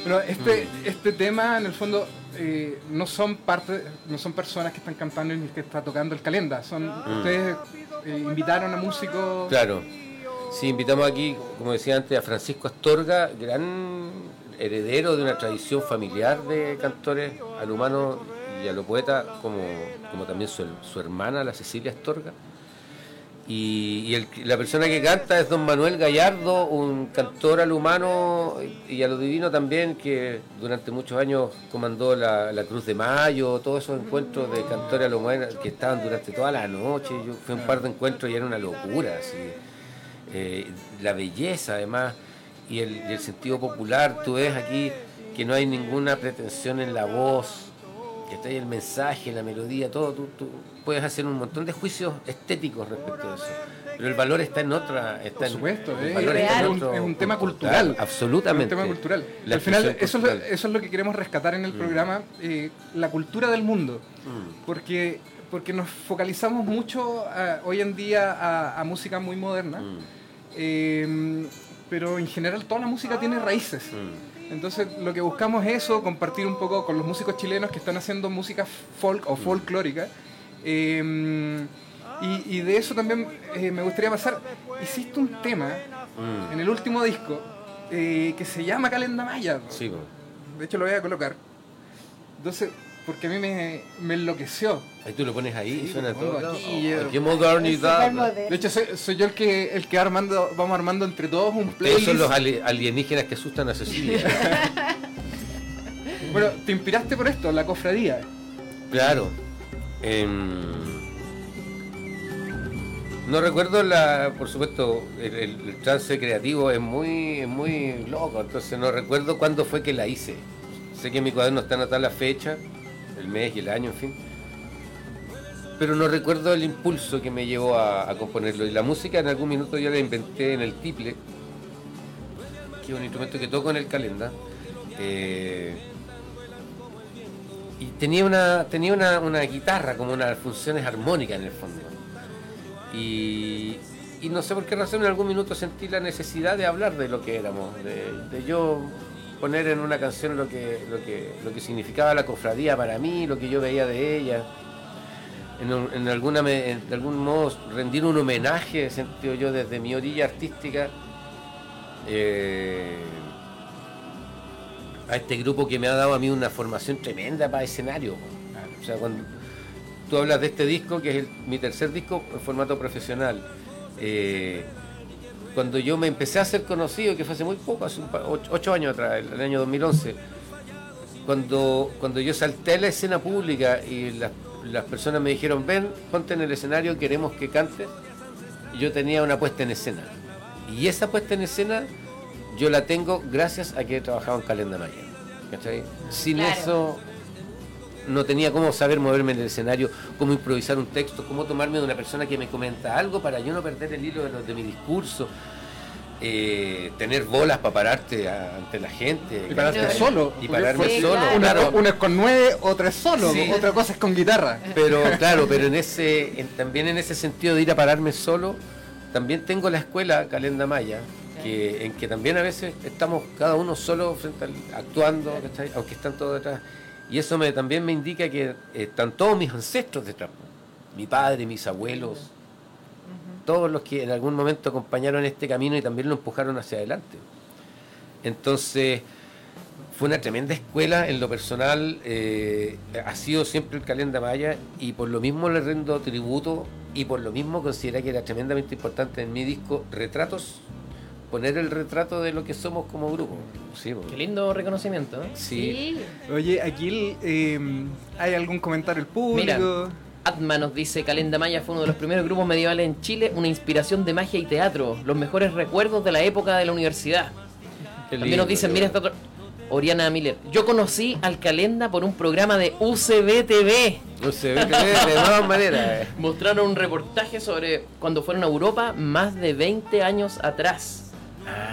Pero este, este tema, en el fondo, eh, no son parte, no son personas que están cantando ni que está tocando el calenda. Son mm. ustedes eh, invitaron a músicos. Claro. Sí, invitamos aquí, como decía antes, a Francisco Astorga, gran heredero de una tradición familiar de cantores al humano y a lo poeta, como, como también su, hermana, la Cecilia Astorga. Y, la persona que canta es don Manuel Gallardo, un cantor al humano y a lo divino también, que durante muchos años comandó la, Cruz de Mayo, todos esos encuentros de cantores al humano que estaban durante toda la noche. Yo fui a un par de encuentros y era una locura. Eh, la belleza, además, y el sentido popular. Tú ves aquí que no hay ninguna pretensión en la voz, que el mensaje, la melodía, todo, tú, puedes hacer un montón de juicios estéticos respecto a eso. Pero el valor está en otra. Está Por supuesto, es, un, tema cultural. Absolutamente. un tema cultural. Al final, eso es, lo, eso es, lo, que queremos rescatar en el mm. programa, eh, la cultura del mundo. Mm. Porque, porque nos focalizamos mucho eh, hoy en día a, música muy moderna. Mm. Eh, pero en general toda la música tiene raíces. Entonces lo que buscamos es eso, compartir un poco con los músicos chilenos que están haciendo música folk o folclórica. Em, y, de eso también eh, me gustaría pasar. Hiciste un tema mm. en el último disco eh, que se llama Calenda Maya. Sí, De hecho lo voy a colocar. Entonces, porque a mí me, me enloqueció. Ahí tú lo pones ahí y suena todo. Aquí, oh, qué modernidad. De hecho, soy, soy, yo el que el que armando, vamos armando entre todos un playlist. Esos son los alienígenas que asustan a Cecilia. bueno, te inspiraste por esto, la cofradía. Claro. Eh, no recuerdo la, por supuesto, el, trance creativo es muy, muy loco, entonces no recuerdo cuándo fue que la hice. Sé que en mi cuaderno está anotada la fecha, el mes y el año, en fin. Pero no recuerdo el impulso que me llevó a, componerlo. Y la música en algún minuto yo la inventé en el tiple, que es un instrumento que toco en el calenda. Eh, y tenía una, tenía una, guitarra como unas funciones armónicas en el fondo. Y, no sé por qué razón en algún minuto sentí la necesidad de hablar de lo que éramos, de, yo poner en una canción lo que, lo, que, lo que significaba la cofradía para mí, lo que yo veía de ella. En, alguna, de algún modo rendir un homenaje, sentido yo desde mi orilla artística, eh, a este grupo que me ha dado a mí una formación tremenda para escenario. O sea, cuando, tú hablas de este disco, que es mi tercer disco en formato profesional. Eh, cuando yo me empecé a ser conocido, que fue hace muy poco, hace ocho, años atrás, el, año 2011, cuando, cuando yo salté a la escena pública y las, personas me dijeron, ven, ponte en el escenario, queremos que cantes, yo tenía una puesta en escena. Y esa puesta en escena yo la tengo gracias a que he trabajado en Calenda Maya. Sin eso no tenía cómo saber moverme en el escenario, cómo improvisar un texto, cómo tomarme de una persona que me comenta algo para yo no perder el hilo de, de mi discurso. Eh, tener bolas para pararte ante la gente. Y pararte solo. Y pararme solo. Una, es con nueve, otra es solo, otra cosa es con guitarra. Pero claro, pero en ese, también en ese sentido de ir a pararme solo, también tengo la escuela Calenda Maya, que, en que también a veces estamos cada uno solo frente al, actuando, aunque están todos detrás. Y eso me, también me indica que están todos mis ancestros detrás. Mi padre, mis abuelos, todos los que en algún momento acompañaron este camino y también lo empujaron hacia adelante. Entonces, fue una tremenda escuela en lo personal, eh, ha sido siempre el Calenda Maya y por lo mismo le rendo tributo y por lo mismo considera que era tremendamente importante en mi disco Retratos poner el retrato de lo que somos como grupo. Qué lindo reconocimiento. ¿eh? Sí. Oye, aquí em, hay algún comentario el público. Atma nos dice, Calenda Maya fue uno de los primeros grupos medievales en Chile, una inspiración de magia y teatro, los mejores recuerdos de la época de la universidad. También nos dicen, mira, Oriana Miller, yo conocí al Calenda por un programa de UCB TV. UCB TV, de todas maneras. Mostraron un reportaje sobre cuando fueron a Europa más de 20 años atrás.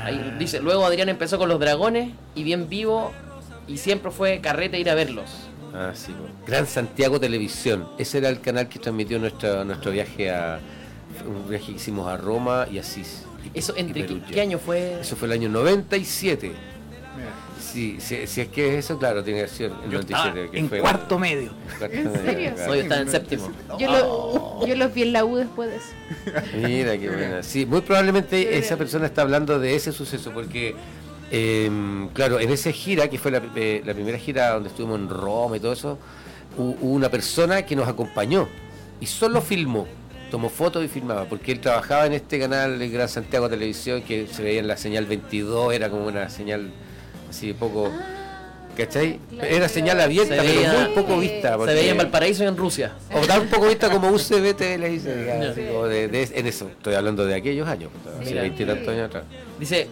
Ahí dice, luego Adrián empezó con los dragones y bien vivo y siempre fue carrete ir a verlos. Ah, sí. Gran Santiago Televisión. Ese era el canal que transmitió nuestro, nuestro viaje a un viaje que hicimos a Roma y Asís. ¿Eso entre qué, año fue? Eso fue el año 97. Sí, si, es que eso, claro, tiene que ser en, 97, en cuarto medio. ¿En serio? Hoy está en séptimo. Yo, yo los vi en la U después de eso. Mira qué buena. Sí, muy probablemente esa persona está hablando de ese suceso, porque, em, claro, en esa gira, que fue eh, la, primera gira donde estuvimos en Roma y todo eso, hubo una persona que nos acompañó y solo filmó tomó fotos y filmaba, porque él trabajaba en este canal de Gran Santiago Televisión, que se veía en la señal 22, era como una señal así poco. Ah, ¿Cachai? Era señal abierta, pero muy poco vista. se veía en Valparaíso y en Rusia. O tan poco vista como UCB le dice, de, en eso. Estoy hablando de aquellos años, hace 20 y tantos años atrás. Dice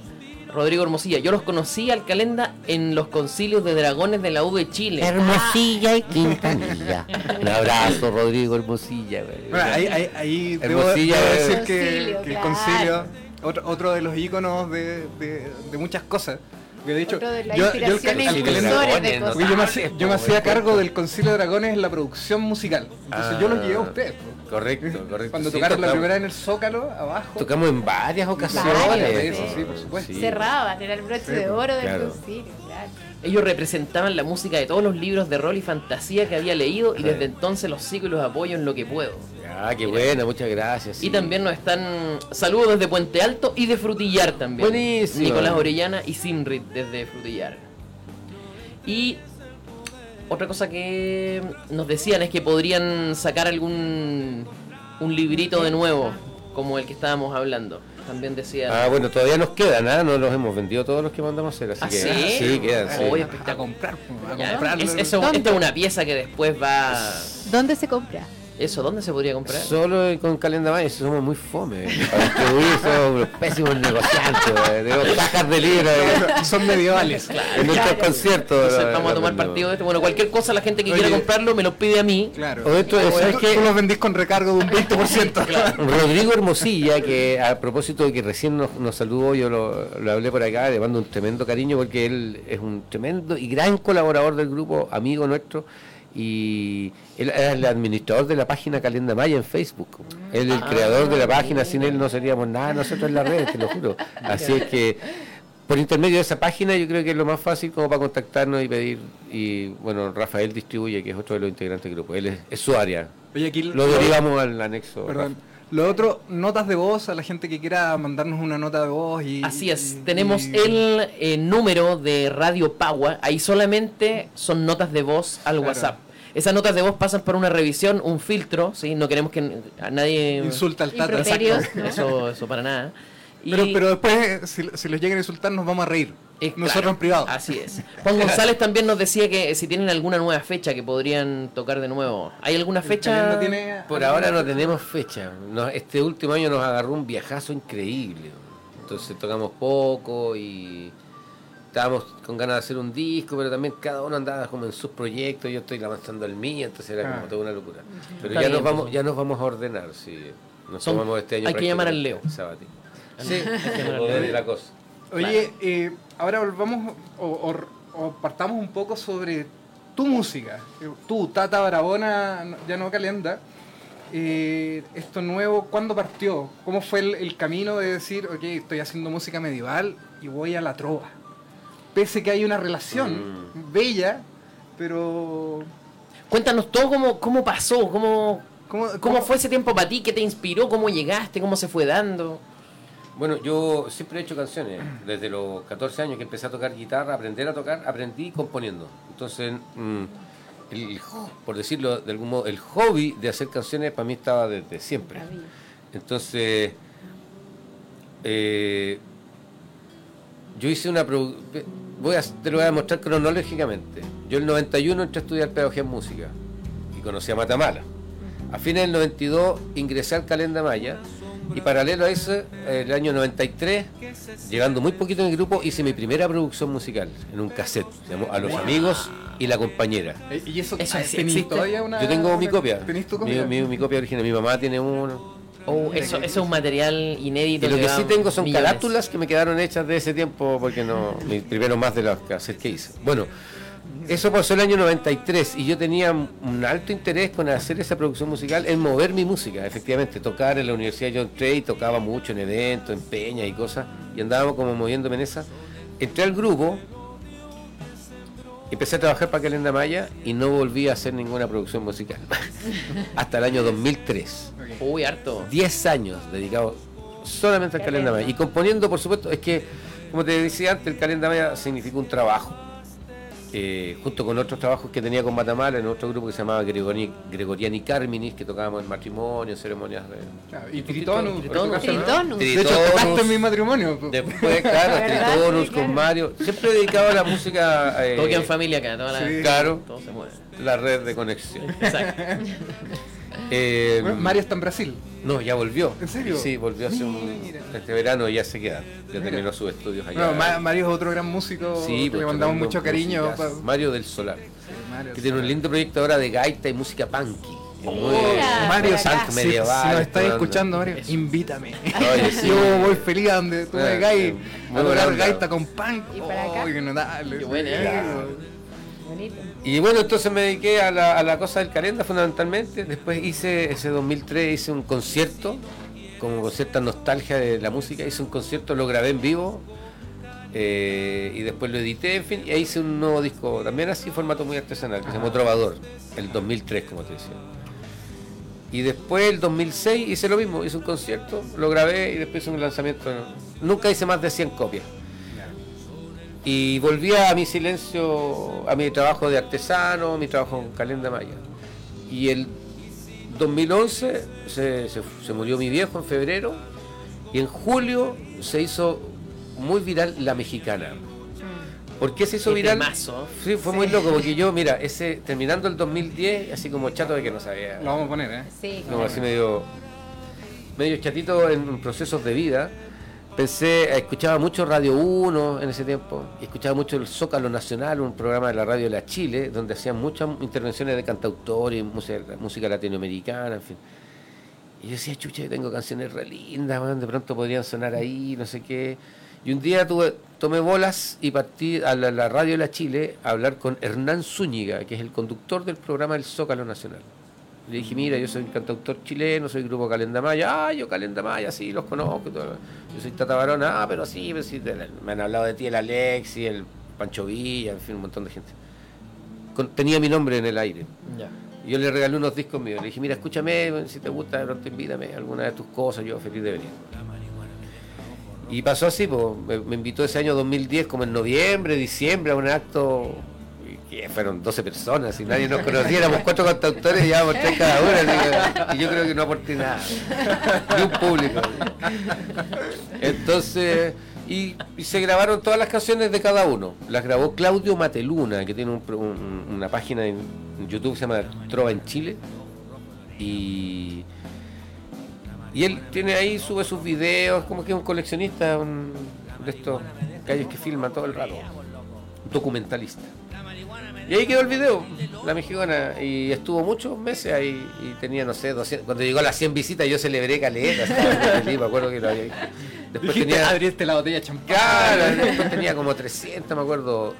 Rodrigo Hermosilla, yo los conocí al Calenda en los concilios de dragones de la U de Chile. Hermosilla y Quintanilla. Un abrazo, Rodrigo Hermosilla. Bueno, ahí, ahí, ahí Hermosilla, debo, decir que, el concilio, otro, otro de los íconos de, de, de muchas cosas de hecho, yo, me hacía, cargo del Concilio de Dragones en la producción musical. Entonces yo lo llevé a ustedes. Correcto, correcto. Cuando tocaron la primera en el Zócalo, abajo. Tocamos en varias ocasiones. Eso, sí, por supuesto. Cerraban, era el broche de oro del concilio, claro. Ellos representaban la música de todos los libros de rol y fantasía que había leído y desde entonces los sigo y los apoyo en lo que puedo. Ah, qué buena, muchas gracias. Y también nos están saludos desde Puente Alto y de Frutillar también. Buenísimo. Nicolás Orellana y Simrit desde Frutillar. Y otra cosa que nos decían es que podrían sacar algún un librito de nuevo, como el que estábamos hablando. También decía. Ah, bueno, todavía nos quedan, ¿ah? No los hemos vendido todos los que mandamos a hacer, así ¿Ah, que. Sí, sí quedan. Sí. Voy a, comprar. A comprar. Es, eso, esta es una pieza que después va. ¿Dónde se compra? ¿Eso dónde se podría comprar? Solo con Calendamay, somos muy fome. Para distribuir somos pésimos negociantes. De cajas de libros. Son medievales. Claro. En nuestros conciertos. vamos a tomar partido de esto. Bueno, cualquier cosa, la gente que quiera comprarlo me lo pide a mí. Claro. O esto, es que tú los vendís con recargo de un 20%. claro. Rodrigo Hermosilla, que a propósito de que recién nos, nos saludó, yo lo, lo, hablé por acá, le mando un tremendo cariño porque él es un tremendo y gran colaborador del grupo, amigo nuestro y él era el administrador de la página Calenda Maya en Facebook. Él el ah. creador de la página, sin él no seríamos nada nosotros en la red, te lo juro. Así es que por intermedio de esa página yo creo que es lo más fácil como para contactarnos y pedir. Y bueno, Rafael distribuye, que es otro de los integrantes del grupo. Él es, su área. lo derivamos al anexo. Perdón. Lo otro, notas de voz a la gente que quiera mandarnos una nota de voz. y Así es, tenemos el eh, número de Radio Pagua, ahí solamente son notas de voz al WhatsApp. Esas notas de voz pasan por una revisión, un filtro, ¿sí? No queremos que a nadie... Insulta al tata. Eso, eso para nada. Pero, pero después, si, si los llegan a insultar, nos vamos a reír. Nosotros en privado. Así es. Juan González también nos decía que si tienen alguna nueva fecha que podrían tocar de nuevo. ¿Hay alguna fecha? Por ahora no tenemos fecha. este último año nos agarró un viajazo increíble. Entonces tocamos poco y estábamos con ganas de hacer un disco, pero también cada uno andaba como en sus proyectos, yo estoy avanzando el mío, entonces era como ah. toda una locura. Pero ya nos vamos, ya nos vamos a ordenar, si nos tomamos este año. Hay que llamar al Leo. Sí, hay que la cosa. Oye, eh, ahora volvamos o, partamos un poco sobre tu música. Tú, Tata Barabona, ya no Calenda. Eh, esto nuevo, ¿cuándo partió? ¿Cómo fue el, camino de decir, ok, estoy haciendo música medieval y voy a la trova? Pese que hay una relación mm. bella, pero... Cuéntanos todo cómo, cómo pasó, cómo, cómo, fue ese tiempo para ti, qué te inspiró, cómo llegaste, cómo se fue dando. Bueno, yo siempre he hecho canciones. Desde los 14 años que empecé a tocar guitarra, aprender a tocar, aprendí componiendo. Entonces, mm, por decirlo de algún modo, el hobby de hacer canciones para mí estaba desde siempre. Entonces, eh, yo hice una... Voy a, te lo voy a mostrar cronológicamente. Yo en el 91 entré a estudiar pedagogía en música y conocí a Matamala. A fines del 92 ingresé al Calenda Maya y paralelo a eso, el año 93, llegando muy poquito en el grupo, hice mi primera producción musical en un cassette. Llamó A los amigos y la compañera. Eh, ¿Y eso, ¿Eso todavía una, Yo tengo mi copia. ¿Tenés tu copia? Mi, copia original. Mi mamá tiene uno. Oh, eso, eso, es un material inédito. Y lo que, sí tengo son carátulas que me quedaron hechas de ese tiempo, porque no, primero más de las cassettes que hice. Bueno, eso pasó el año 93 y yo tenía un alto interés con hacer esa producción musical, en mover mi música, efectivamente, tocar en la Universidad John Trey, tocaba mucho en eventos, en peñas y cosas, y andábamos como moviéndome en esa. Entré al grupo, empecé a trabajar para Calenda Maya y no volví a hacer ninguna producción musical hasta el año 2003. Uy, harto. 10 años dedicados solamente al Calenda Maya. Y componiendo, por supuesto, es que, como te decía antes, el Calenda Maya significa un trabajo eh, junto con otros trabajos que tenía con Matamala en otro grupo que se llamaba Gregoriani, Gregoriani Carminis, que tocábamos en matrimonio, ceremonias de. y Tritonus. Tritonus. De hecho, tocaste en mi matrimonio. Después, claro, Tritonus con Mario. Siempre he dedicado a la música. Eh, en familia acá, toda la, claro, todo se mueve. La red de conexión. Exacto. Eh, Mario está en Brasil. No, ya volvió. ¿En serio? Sí, volvió hace un, este verano y ya se queda. Ya terminó sus estudios allá. No, Mario es otro gran músico. Sí, le pues, mandamos mucho cariño. Mario del Solar. que tiene un lindo proyecto ahora de gaita y música punky. Oh, Mario Santos medieval. Si, nos estáis escuchando, Mario, invítame. Oye, sí. Yo voy feliz a donde tú me caes a tocar gaita con punk. Y para acá. Oh, que no, dale, Qué bueno. Y bueno, entonces me dediqué a la, a la cosa del calenda fundamentalmente. Después hice, ese 2003, hice un concierto, como con cierta nostalgia de la música. Hice un concierto, lo grabé en vivo. Eh, y después lo edité, en fin, y ahí hice un nuevo disco, también así, formato muy artesanal, que se llamó Trovador, el 2003, como te decía. Y después, el 2006, hice lo mismo, hice un concierto, lo grabé y después hice un lanzamiento. Nunca hice más de 100 copias. Y volvía a mi silencio, a mi trabajo de artesano, mi trabajo en Calenda Maya. Y el 2011 se, se, murió mi viejo en febrero y en julio se hizo muy viral La Mexicana. ¿Por qué se hizo viral? Sí, fue muy loco, porque yo, mira, ese terminando el 2010, así como chato de que no sabía. Lo vamos a poner, ¿eh? Sí. No, así medio, medio chatito en procesos de vida. Pensé, escuchaba mucho Radio 1 en ese tiempo, y escuchaba mucho el Zócalo Nacional, un programa de la radio de la Chile, donde hacían muchas intervenciones de cantautores, música, música latinoamericana, en fin. Y yo decía, chucha, tengo canciones re lindas, de pronto podrían sonar ahí, no sé qué. Y un día tuve, tomé bolas y partí a la, radio de la Chile a hablar con Hernán Zúñiga, que es el conductor del programa El Zócalo Nacional. Le dije, mira, yo soy un cantautor chileno, soy grupo Calendamaya. Ah, yo Calendamaya, sí, los conozco. Yo soy Tata Barona. Ah, pero sí, pero sí, me han hablado de ti el Alexi, el Pancho Villa, en fin, un montón de gente. tenía mi nombre en el aire. Yo le regalé unos discos míos. Le dije, mira, escúchame, si te gusta, de pronto invítame alguna de tus cosas, yo feliz de venir. Y pasó así, pues, me, invitó ese año 2010, como en noviembre, diciembre, a un acto que fueron 12 personas y nadie nos conocía, éramos cuatro cantautores y llevábamos tres cada uno, y yo creo que no aporté nada, ni un público. Entonces, y, se grabaron todas las canciones de cada uno. Las grabó Claudio Mateluna, que tiene una página en YouTube que se llama Trova en Chile. Y y él tiene ahí, sube sus videos, como que es un coleccionista de estos calles que filma todo el rato. Un documentalista. Y ahí quedó el video, la mexicana, y estuvo muchos meses ahí, y tenía, no sé, 200, cuando llegó a las 100 visitas yo celebré caleta, me acuerdo que lo había Después tenía, abriste la botella champán. Claro, después tenía como 300, me acuerdo.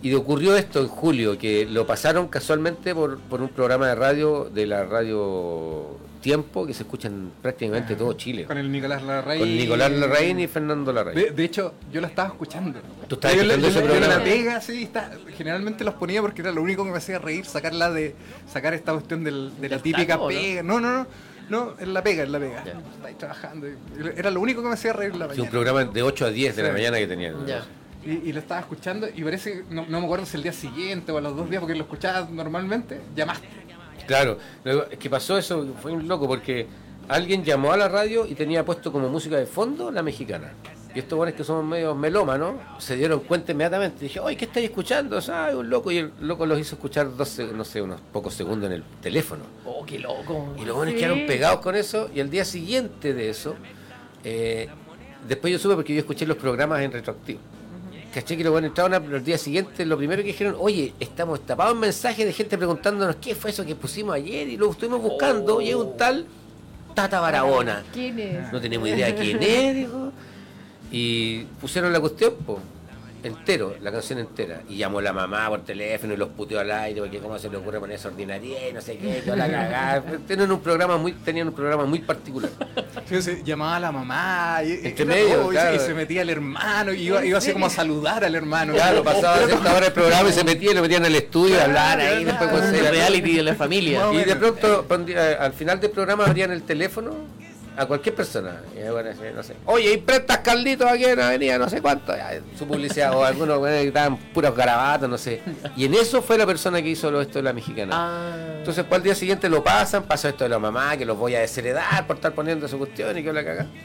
Y ocurrió esto en julio, que lo pasaron casualmente por, por un programa de radio, de la radio tiempo que se escuchan prácticamente todo Chile. Con el Nicolás Larraín. Con Nicolás Larraín y Fernando Larraín. De, hecho, yo lo estaba escuchando. ¿Tú estabas escuchando ese programa? la pega, sí, está, generalmente los ponía porque era lo único que me hacía reír, sacarla de, sacar esta cuestión del, de la típica pega. No, no, no. No, en la pega, en la pega. Trabajando. Era lo único que me hacía reír la mañana. un programa de 8 a 10 de la mañana que tenía. Y, y, lo estaba escuchando y parece, no, no me acuerdo si el día siguiente o a los dos días, porque lo escuchaba normalmente, llamaste. Claro, es que pasó eso, fue un loco porque alguien llamó a la radio y tenía puesto como música de fondo la mexicana. Y estos buenos que somos medio melómanos se dieron cuenta inmediatamente. Dije, oye, ¿qué estáis escuchando? O un loco. Y el loco los hizo escuchar 12, no sé, unos pocos segundos en el teléfono. Oh, qué loco. Y los buenos quedaron pegados con eso. Y el día siguiente de eso, eh, después yo supe porque yo escuché los programas en retroactivo. Caché que los buenos entraron el día siguiente, lo primero que dijeron, oye, estamos tapados en mensajes de gente preguntándonos qué fue eso que pusimos ayer y lo estuvimos buscando y es un tal Tata Barahona. ¿Quién es? No tenemos idea quién es, dijo. Y pusieron la cuestión, pues entero, la canción entera. Y llamó la mamá por teléfono y los puteó al aire porque cómo se le ocurre poner esa ordinaria y no sé qué, toda la cagada. Tenían un programa muy, tenían un programa muy particular. llamaba a la mamá y, y, se metía el hermano y iba, iba así como a saludar al hermano. Claro, pasaba cierta hora el programa y se metía y lo metían en el estudio a hablar ahí, después con el reality de la familia. Y de pronto, al final del programa abrían el teléfono a cualquier persona. no sé. Oye, y prestas calditos aquí en la avenida, no sé cuánto. su publicidad, o algunos que estaban puros garabatos, no sé. Y en eso fue la persona que hizo esto de la mexicana. Ah. Entonces, pues al día siguiente lo pasan, pasa esto de la mamá, que los voy a desheredar por estar poniendo su cuestión y que la caga.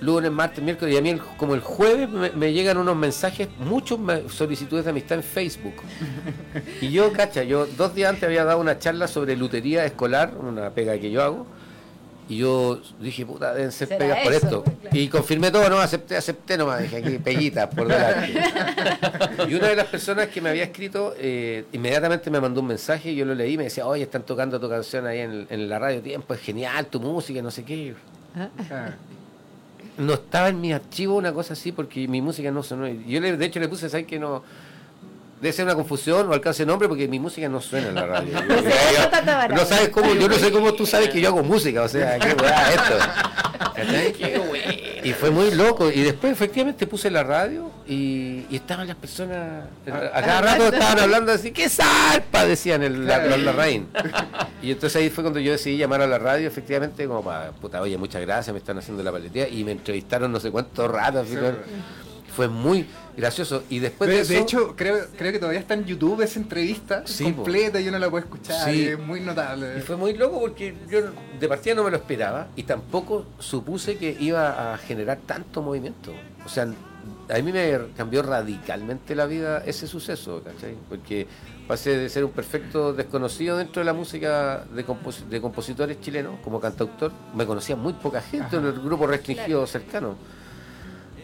Lunes, martes, miércoles y a mí como el jueves me, llegan unos mensajes, muchas solicitudes de amistad en Facebook. Y yo, cacha, yo dos días antes había dado una charla sobre lutería escolar, una pega que yo hago y yo dije, puta, deben ser pegas por esto. Y confirmé todo, no, acepté, acepté nomás, dije aquí, peguitas por delante. y una de las personas que me había escrito, eh, inmediatamente me mandó un mensaje, y yo lo leí, me decía, oye, están tocando tu canción ahí en, la radio tiempo, es genial tu música, no sé qué. Ah. No estaba en mi archivo una cosa así porque mi música no sonó. Yo le, de hecho le puse, ¿sabes que no? Debe ser una confusión o alcance nombre porque mi música no suena en la radio. no sabes cómo, yo no sé cómo tú sabes que yo hago música, o sea, qué weá esto. y fue muy loco. Y después efectivamente puse la radio y, estaban las personas, a cada rato estaban hablando así, ¡qué zarpa! decían el, la, la, Y entonces ahí fue cuando yo decidí llamar a la radio, efectivamente, como para, puta, oye, muchas gracias, me están haciendo la paletía. Y me entrevistaron no sé cuánto rato. Así, fue muy gracioso. Y después de, de hecho, creo, creo que todavía está en YouTube esa entrevista completa y uno la puede escuchar. es muy notable. Y fue muy loco porque yo de partida no me lo esperaba y tampoco supuse que iba a generar tanto movimiento. O sea, a mí me cambió radicalmente la vida ese suceso, ¿cachai? Porque pasé de ser un perfecto desconocido dentro de la música de, de compositores chilenos como cantautor. Me conocía muy poca gente en el grupo restringido cercano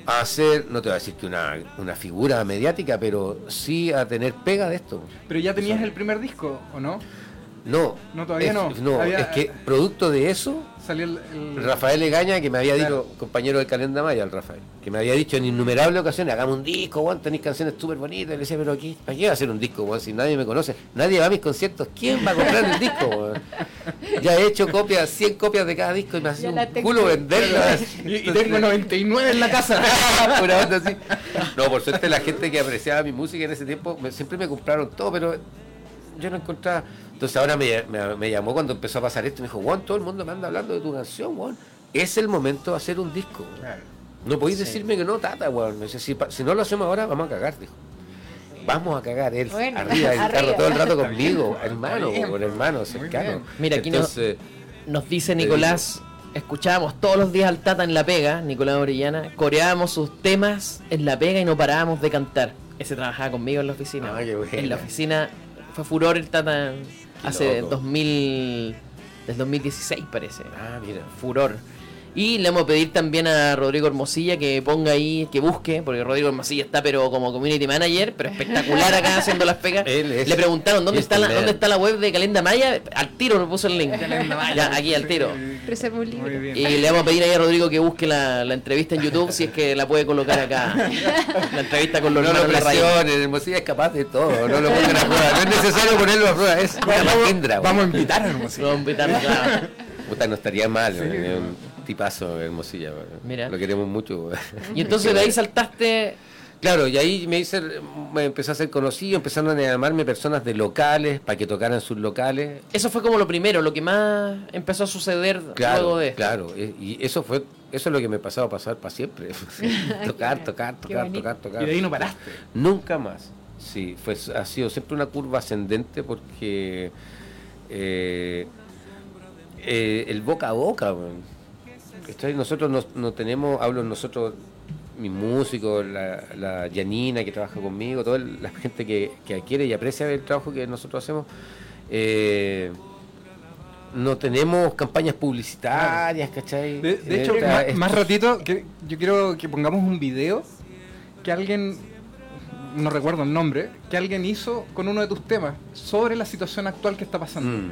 a ser, no te voy a decir que una, una, figura mediática, pero sí a tener pega de esto. Pero ya tenías el primer disco, ¿o no? No. No, todavía no. No, es que producto de eso salió el, Rafael Egaña, que me había dicho, compañero del Calenda Maya, el Rafael, que me había dicho en innumerables ocasiones, hagamos un disco, Juan, tenéis canciones súper bonitas. Y le decía, pero aquí, ¿para qué va a hacer un disco, Juan? Si nadie me conoce, nadie va a mis conciertos, ¿quién va a comprar el disco, Ya he hecho copias, 100 copias de cada disco y me hace un culo venderlas. y, tengo 99 en la casa. No, por suerte la gente que apreciaba mi música en ese tiempo siempre me compraron todo, pero yo no encontraba entonces ahora me, llamó cuando empezó a pasar esto y me dijo, Juan, todo el mundo me anda hablando de tu canción, Juan. Es el momento de hacer un disco. No podéis decirme que no, tata, Juan. si, no lo hacemos ahora, vamos a cagar, dijo. Vamos a cagar él arriba del carro todo el rato conmigo, hermano, con hermano, cercano. Mira, aquí nos, nos dice Nicolás, escuchábamos todos los días al Tata en La Pega, Nicolás Orellana, coreábamos sus temas en La Pega y no parábamos de cantar. Ese trabajaba conmigo en la oficina. Ah, en la oficina fue furor el Tata hace 2000, del 2016 parece. Ah, mira. Furor. Y le vamos a pedir también a Rodrigo Hermosilla que ponga ahí, que busque, porque Rodrigo Hermosilla está pero como community manager, pero espectacular acá haciendo las pegas. le preguntaron dónde está la, dónde está la web de Calenda Maya, al tiro nos puso el link. ya, aquí al tiro. Y le vamos a pedir ahí a Rodrigo que busque la, entrevista en YouTube si es que la puede colocar acá. La entrevista con los No lo presionen, Hermosilla es capaz de todo, no lo pongan a prueba. No es necesario ponerlo a prueba, es una vamos, vamos a invitar a Hermosilla. Vamos a invitar, claro. Puta, no estaría mal. Tipazo, Hermosilla. Mira. Lo queremos mucho. Y entonces de ahí saltaste. Claro, y ahí me hice, me empecé a ser conocido, empezaron a llamarme personas de locales para que tocaran sus locales. Eso fue como lo primero, lo que más empezó a suceder claro, luego de Claro, y eso fue, eso es lo que me pasaba a pasar para siempre. tocar, tocar, tocar, tocar, tocar. Y de ahí no paraste. Nunca más. Sí, fue, ha sido siempre una curva ascendente porque eh, eh, el boca a boca, nosotros no, tenemos, hablo nosotros, mis músicos, la, la Janina que trabaja conmigo, toda la gente que, que quiere y aprecia el trabajo que nosotros hacemos. Eh, no tenemos campañas publicitarias, ¿cachai? De, hecho, más, ratito, que, yo quiero que pongamos un video que alguien, no recuerdo el nombre, que alguien hizo con uno de tus temas sobre la situación actual que está pasando. Mm.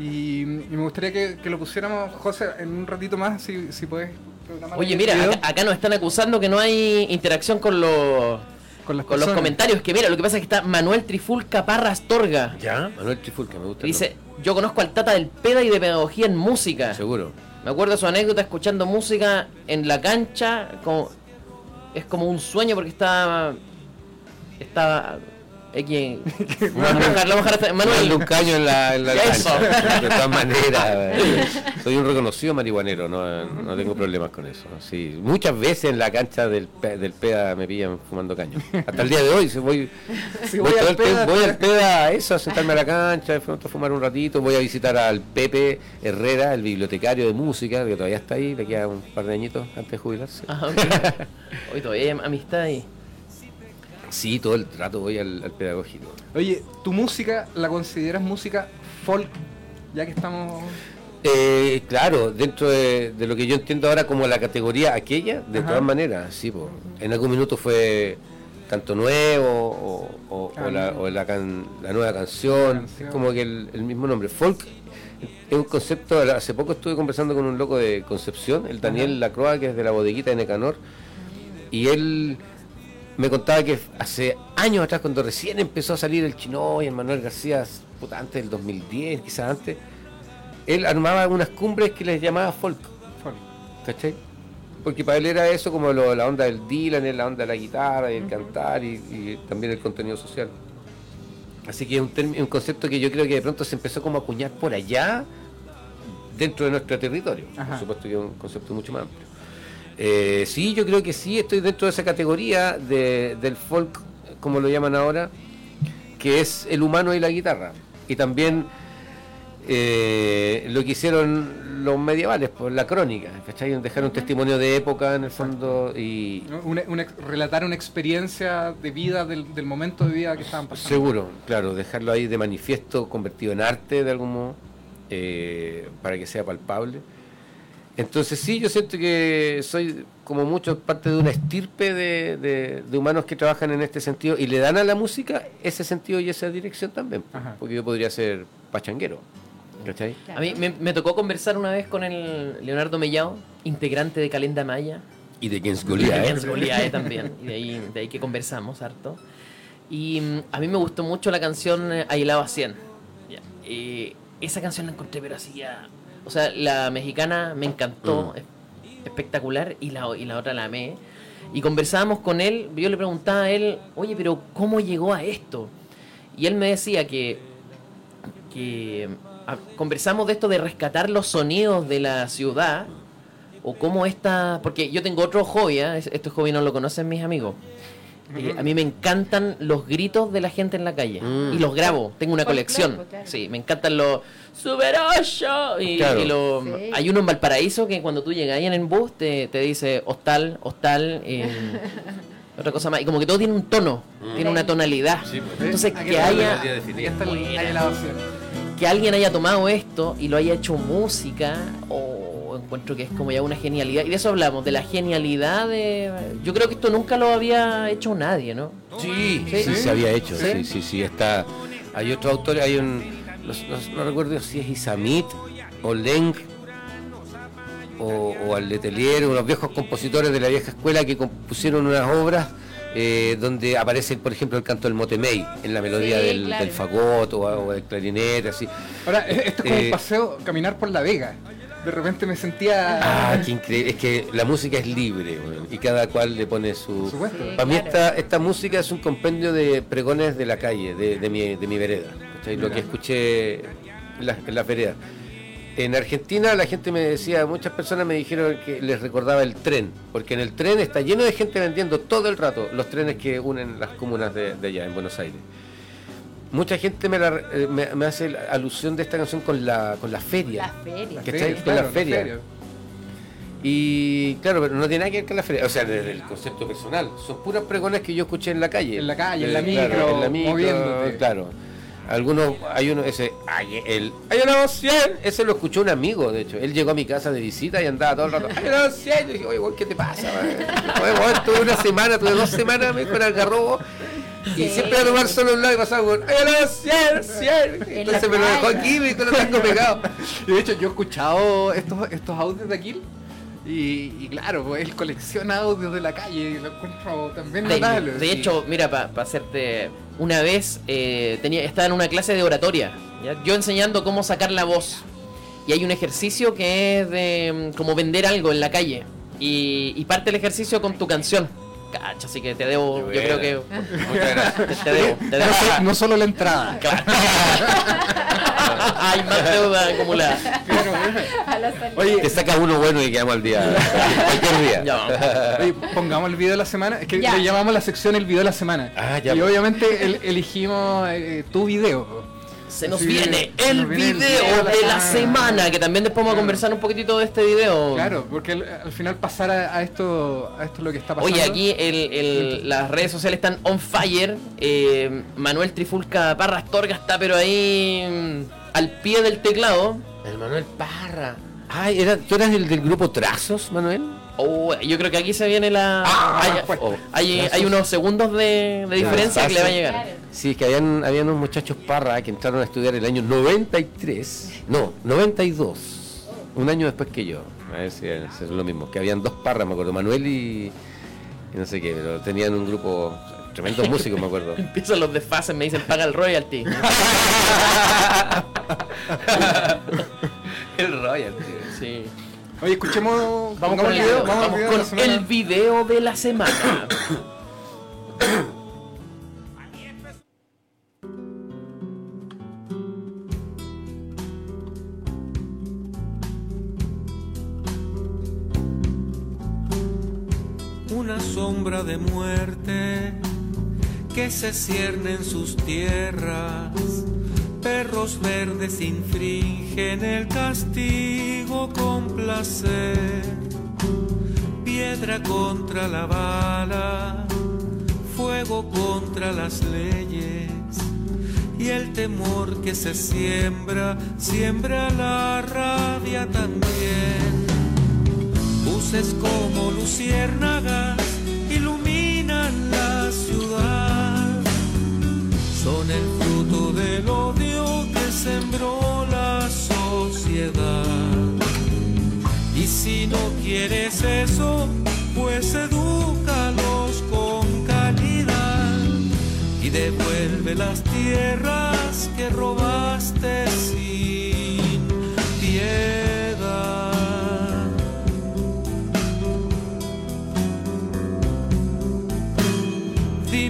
Y, me gustaría que, lo pusiéramos, José, en un ratito más, si, si puedes. Oye, mira, acá, nos están acusando que no hay interacción con los con, los comentarios. Que mira, lo que pasa es que está Manuel Trifulca Parra Astorga. Ya, Manuel Trifulca, me gusta. Dice, yo conozco al Tata del PEDA y de Pedagogía en Música. Seguro. Me acuerdo de su anécdota escuchando música en la cancha. Como, es como un sueño porque está... Está X. Manuel. un caño en la, en la De todas maneras. Soy un reconocido marihuanero, no, no tengo problemas con eso. Sí, muchas veces en la cancha del, del PEDA me pillan fumando caño. Hasta el día de hoy voy, voy, al PEDA, voy al PEDA a eso, a sentarme a la cancha, a fumar un ratito, voy a visitar al Pepe Herrera, el bibliotecario de música, que todavía está ahí, le queda un par de añitos antes de jubilarse. Ah, Hoy todavía hay amistad ahí. Sí, todo el trato voy al, pedagógico. Oye, ¿tu música la consideras música folk? Ya que estamos... Eh, claro, dentro de, lo que yo entiendo ahora como la categoría aquella, de todas maneras, sí, en algún minuto fue canto nuevo o, ah, la, nueva canción, como que el, mismo nombre. Folk es un concepto, hace poco estuve conversando con un loco de Concepción, el Daniel Lacroix, que es de la bodeguita de Necanor, y él me contaba que hace años atrás, cuando recién empezó a salir el Chino y el Manuel García, puta, antes del 2010, quizás antes, él armaba unas cumbres que les llamaba folk. ¿Cachai? Porque para él era eso como la onda del Dylan, la onda de la guitarra y el cantar y, también el contenido social. Así que es un, un, concepto que yo creo que de pronto se empezó como a acuñar por allá, dentro de nuestro territorio. Por supuesto que es un concepto mucho más amplio. Eh, sí, yo creo que sí, estoy dentro de esa categoría de, del folk, como lo llaman ahora, que es el humano y la guitarra. Y también eh, lo que hicieron los medievales, por la crónica, ¿cachai? Dejar un testimonio de época en el fondo y... relatar una experiencia de vida del, momento de vida que estaban pasando. Seguro, claro, dejarlo ahí de manifiesto, convertido en arte de algún modo, eh, para que sea palpable. Entonces sí, yo siento que soy como mucho parte de una estirpe de, humanos que trabajan en este sentido y le dan a la música ese sentido y esa dirección también, porque yo podría ser pachanguero. ¿cachai? A mí me, tocó conversar una vez con el Leonardo Mellao, integrante de Calenda Maya. Y de Gens Goliath. De también, y de ahí, de ahí que conversamos harto. Y mm, a mí me gustó mucho la canción eh, Ailaba 100. y esa canción la encontré, pero así ya o sea, la mexicana me encantó, mm. espectacular, y la, y la otra la amé. Y conversábamos con él, yo le preguntaba a él, oye, pero ¿cómo llegó a esto? Y él me decía que, que conversamos de esto de rescatar los sonidos de la ciudad, o cómo esta, porque yo tengo otro hobby, ¿eh? este hobby no lo conocen mis amigos, eh, a mí me encantan los gritos de la gente en la calle. Mm. Y los grabo. Tengo una colección. Sí, me encantan los Super 8. Y, hay uno en Valparaíso que cuando tú llegas ahí en el bus te, te dice hostal, hostal. otra cosa más. Y como que todo tiene un tono, mm. tiene una tonalidad. Pues. Entonces, que haya. Que alguien haya tomado esto y lo haya hecho música. O encuentro que es como ya una genialidad. Y de eso hablamos, de la genialidad de... Yo creo que esto nunca lo había hecho nadie, ¿no? Sí, sí, se había hecho, sí, sí, sí, está... Hay otro autor, hay un... No, recuerdo si es Isamit o Lenk o, o al Letelier, unos viejos compositores de la vieja escuela que compusieron unas obras eh, donde aparece, por ejemplo, el canto del motemey en la melodía del, del, fagot o, del clarinete, así. Ahora, esto es como un eh, paseo, caminar por la vega de repente me sentía. Ah, qué increíble. Es que la música es libre y cada cual le pone su. Para mí, esta, esta música es un compendio de pregones de la calle, de, mi, de mi vereda. Lo que escuché en la, en vereda. En Argentina la gente me decía, muchas personas me dijeron que les recordaba el tren, porque en el tren está lleno de gente vendiendo todo el rato los trenes que unen las comunas de allá, en Buenos Aires mucha gente me, eh, me, hace alusión de esta canción con la, con la feria. La feria. Que con la feria. Y claro, pero no tiene nada que ver con la feria, o sea, desde el concepto personal. Son puras pregones que yo escuché en la calle. En la calle, en la micro, en la micro, Claro. Algunos, hay uno, ese, hay, el, hay una 100, ese lo escuchó un amigo, de hecho. Él llegó a mi casa de visita y andaba todo el rato, hay una 100. Yo dije, oye, ¿qué te pasa? Oye, tuve una semana, tuve dos semanas me con el garrobo y siempre a tomar solo un lado y pasaba con ¡Ay, no, 100, 100! Entonces me lo dejó aquí y lo tengo pegado. Y de hecho, yo he escuchado estos, estos audios de aquí. Y, claro, pues él colecciona audios de la calle y lo encuentro también de, notable. De hecho, mira, para hacerte. Una vez eh, tenía, estaba en una clase de oratoria, yo enseñando cómo sacar la voz. Y hay un ejercicio que es de mm, como vender algo en la calle. Y, y parte el ejercicio con tu canción. Así que te debo, yo creo que. Muchas gracias. Te, debo, te debo. No, solo la entrada. Claro. Hay más deuda acumulada. Oye, te saca uno bueno y quedamos al día. Cualquier día. Oye, pongamos el video de la semana. Es que le llamamos la sección el video de la semana. Ah, ya. Y obviamente el, elegimos eh, tu video. Se nos viene el video de la semana, que también después vamos a conversar un poquitito de este video. Claro, porque al, final pasar a, esto a esto lo que está pasando. Oye, aquí el, las redes sociales están on fire. Eh, Manuel Trifulca Parra Astorga está pero ahí mm, al pie del teclado. El Manuel Parra. Ay, era, ¿tú eras el del grupo Trazos, Manuel? Oh, yo creo que aquí se viene la. Ah, hay, pues, oh, hay, unos segundos de, diferencia que le va a llegar. Sí, que habían, habían unos muchachos parra que entraron a estudiar el año 93, no, 92, un año después que yo. A ver si es lo mismo, que habían dos parras, me acuerdo, Manuel y, no sé qué, pero tenían un grupo, tremendos músicos, me acuerdo. Empiezan los desfases, me dicen, paga el royalty. el royalty. Sí. Oye, escuchemos. Vamos con el video. Vamos, con el video de la semana. una sombra de muerte que se cierne en sus tierras. Perros verdes infringen el castigo con placer. Piedra contra la bala, fuego contra las leyes. Y el temor que se siembra, siembra la rabia también. Buses como luciérnagas El fruto del odio que sembró la sociedad. Y si no quieres eso, pues edúcalos con calidad y devuelve las tierras que robaste sin piedad.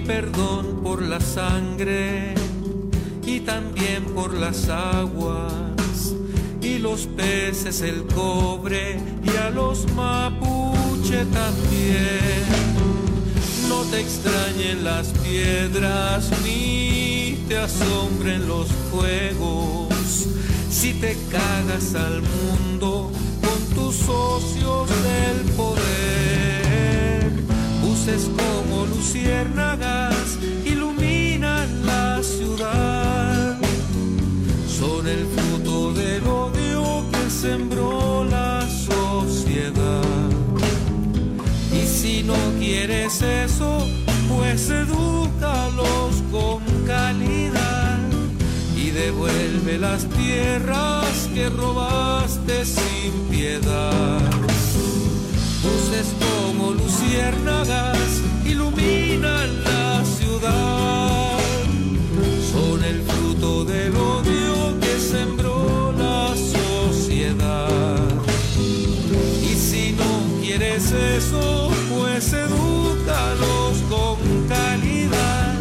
perdón la sangre y también por las aguas y los peces, el cobre y a los mapuche también. No te extrañen las piedras ni te asombren los fuegos si te cagas al mundo con tus socios del poder. Buses como luciérnagas sembró la sociedad. Y si no quieres eso, pues edúcalos con calidad y devuelve las tierras que robaste sin piedad. Luces como luciérnagas iluminan la ciudad. Son el fruto del odio eso, pues edúcalos con calidad.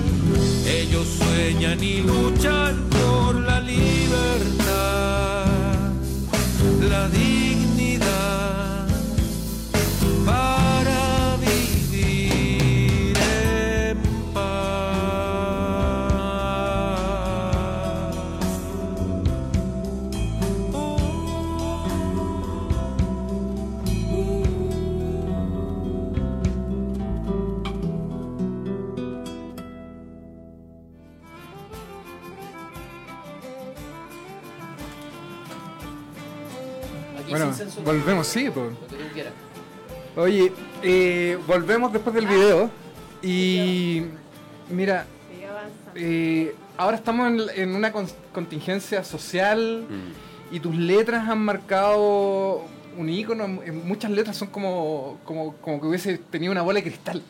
Ellos sueñan y luchan por la libertad. Volvemos, sí, Oye, eh, volvemos después del video. Y mira, eh, ahora estamos en, una contingencia social mm. y tus letras han marcado un icono. Muchas letras son como, como, como que hubiese tenido una bola de cristal.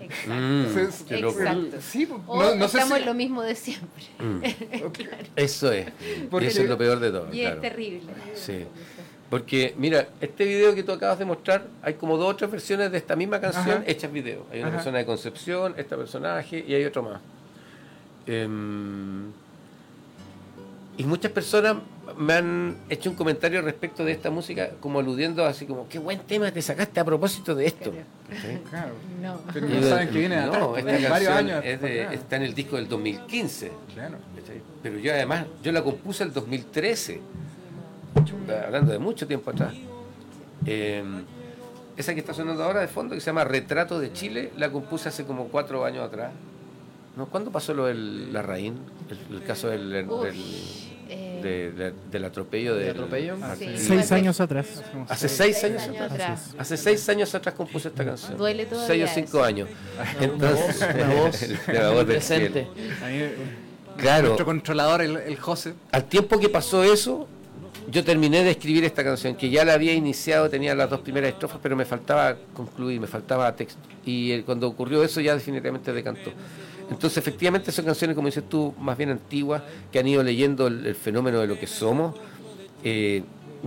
Exacto. Mm, Exacto. Sí, no, estamos en lo mismo de siempre. Mm. Eso es. Porque, eso es lo peor de todo. Y es terrible. Sí. Porque, mira, este video que tú acabas de mostrar, hay como dos otras versiones de esta misma canción hechas video. Hay una persona de Concepción, este personaje y hay otro más. Em, y muchas personas me han hecho un comentario respecto de esta música, como aludiendo así como, qué buen tema te sacaste a propósito de esto. Claro. No. Pero no saben que viene no, esta varios años. está en el disco del 2015. Claro. Pero yo además, yo la compuse el 2013 hablando de mucho tiempo atrás. Em, esa que está sonando ahora de fondo, que se llama Retrato de Chile, la compuse hace como cuatro años atrás. ¿No? ¿Cuándo pasó lo del la raíz? El, caso del, del, atropello de atropello? seis años atrás. Hace seis, años, atrás. Hace seis años atrás compuse esta canción. Duele todavía. Seis o cinco años. Entonces, la voz, la voz presente. Claro. Nuestro controlador, el, el José. Al tiempo que pasó eso, yo terminé de escribir esta canción, que ya la había iniciado, tenía las dos primeras estrofas, pero me faltaba concluir, me faltaba texto. Y cuando ocurrió eso ya definitivamente decantó. Entonces, efectivamente, son canciones, como dices tú, más bien antiguas, que han ido leyendo el, fenómeno de lo que somos. Eh,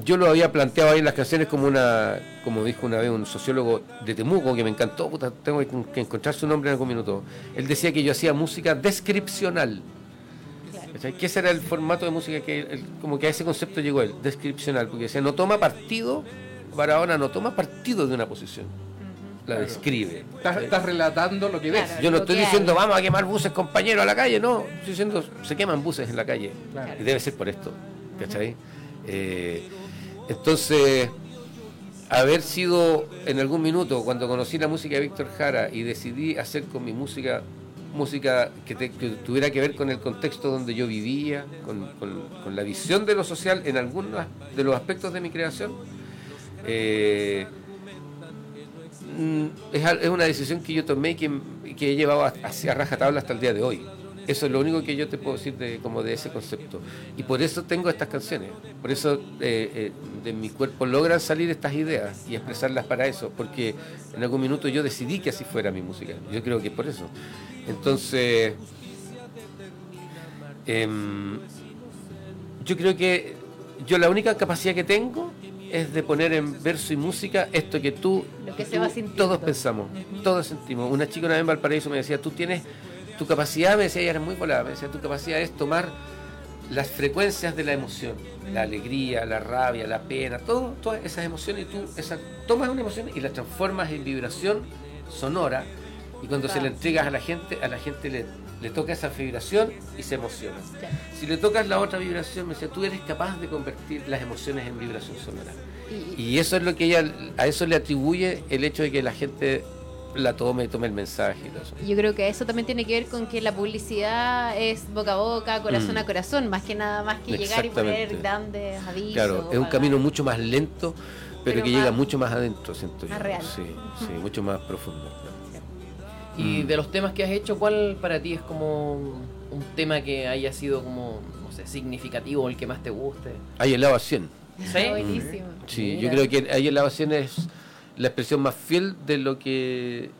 yo lo había planteado ahí en las canciones como una, como dijo una vez un sociólogo de Temuco, que me encantó, tengo que encontrar su nombre en algún minuto. Él decía que yo hacía música descripcional. Que ese era el formato de música que, como que a ese concepto llegó él, descripcional, porque decía, no toma partido, para ahora no toma partido de una posición. la describe. Estás, relatando lo que ves. Yo no estoy diciendo vamos a quemar buses compañeros a la calle, no. Estoy diciendo se queman buses en la calle. Y debe ser por esto. ¿Cachai? Eh, entonces, haber sido en algún minuto, cuando conocí la música de Víctor Jara y decidí hacer con mi música música que, tuviera que ver con el contexto donde yo vivía, con, la visión de lo social en algunos de los aspectos de mi creación, eh, mm, es, una decisión que yo tomé y que, que he llevado hacia rajatabla hasta el día de hoy. Eso es lo único que yo te puedo decir de, como de ese concepto. Y por eso tengo estas canciones. Por eso eh, eh, de mi cuerpo logran salir estas ideas y expresarlas para eso. Porque en algún minuto yo decidí que así fuera mi música. Yo creo que es por eso. Entonces, em, yo creo que yo la única capacidad que tengo es de poner en verso y música esto que tú, todos pensamos, todos sentimos. Una chica una vez en Valparaíso me decía, tú tienes tu capacidad, me decía, ella era muy volada, me decía, tu capacidad es tomar las frecuencias de la emoción, la alegría, la rabia, la pena, todo, todas esas emociones, y tú esa, tomas una emoción y la transformas en vibración sonora, y cuando se la entregas a la gente, a la gente le, le toca esa vibración y se emociona. Si le tocas la otra vibración, me decía, tú eres capaz de convertir las emociones en vibración sonora. Y, eso es lo que ella, a eso le atribuye el hecho de que la gente la tome, tome el mensaje y todo eso. Yo creo que eso también tiene que ver con que la publicidad es boca a boca, corazón mm. a corazón, más que nada más que llegar y poner grandes avisos. Claro, es un camino mucho más lento, pero, que llega mucho más adentro, siento yo. Más real. Sí, sí, mucho más profundo. Y de los temas que has hecho, ¿cuál para ti es como un tema que haya sido como, no sé, significativo, el que más te guste? Hay el lado 100. Sí, buenísimo. Sí, yo creo que hay el lado 100 es la expresión más fiel de lo que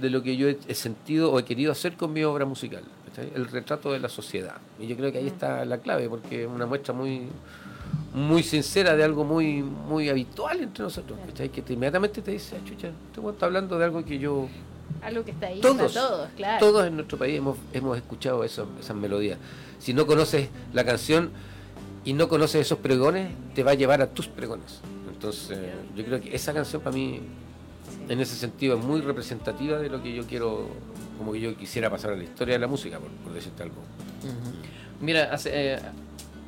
de lo que yo he, sentido o he querido hacer con mi obra musical, el retrato de la sociedad. Y yo creo que ahí está la clave, porque es una muestra muy muy sincera de algo muy muy habitual entre nosotros, que inmediatamente te dice, ah, chucha, te está hablando de algo que yo... Algo que está ahí todos, todos, claro. Todos en nuestro país hemos, hemos escuchado eso, esas melodías. Si no conoces la canción y no conoces esos pregones, te va a llevar a tus pregones. Entonces, yo creo que esa canción para mí, en ese sentido, es muy representativa de lo que yo quiero, como que yo quisiera pasar a la historia de la música, por, decirte algo. Mira, eh,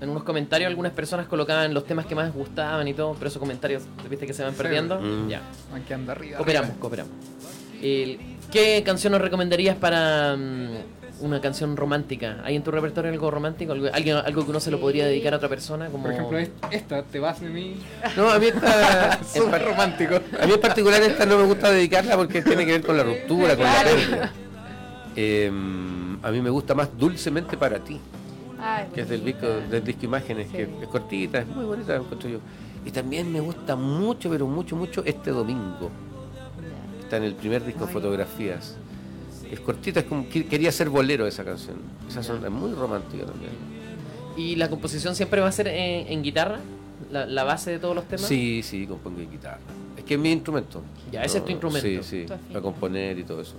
en unos comentarios algunas personas colocaban los temas que más gustaban y todo, pero esos comentarios, ¿viste que se van perdiendo? Mm. Ya. Quedando arriba. Cooperamos, cooperamos. ¿Qué canción nos recomendarías para mm, una canción romántica. ¿Hay en tu repertorio algo romántico? ¿Algo, algo que uno se lo podría dedicar a otra persona? Como... Por ejemplo, esta, ¿te vas de mí? No, a mí esta... Súper romántico. A mí en particular esta no me gusta dedicarla porque tiene que ver con la ruptura, con la pérdida. Em, a mí me gusta más Dulcemente para ti, que es del disco, del disco Imágenes, que es cortita, es muy bonita, encuentro yo. Y también me gusta mucho, pero mucho, mucho este domingo. Está en el primer disco Fotografías es cortita, es como quería ser bolero esa canción. Esa son, es muy romántica también. ¿Y la composición siempre va a ser en, guitarra? La, base de todos los temas? Sí, sí, compongo en guitarra. Es que es mi instrumento. Ya, ese es tu instrumento. Sí, sí, para componer y todo eso.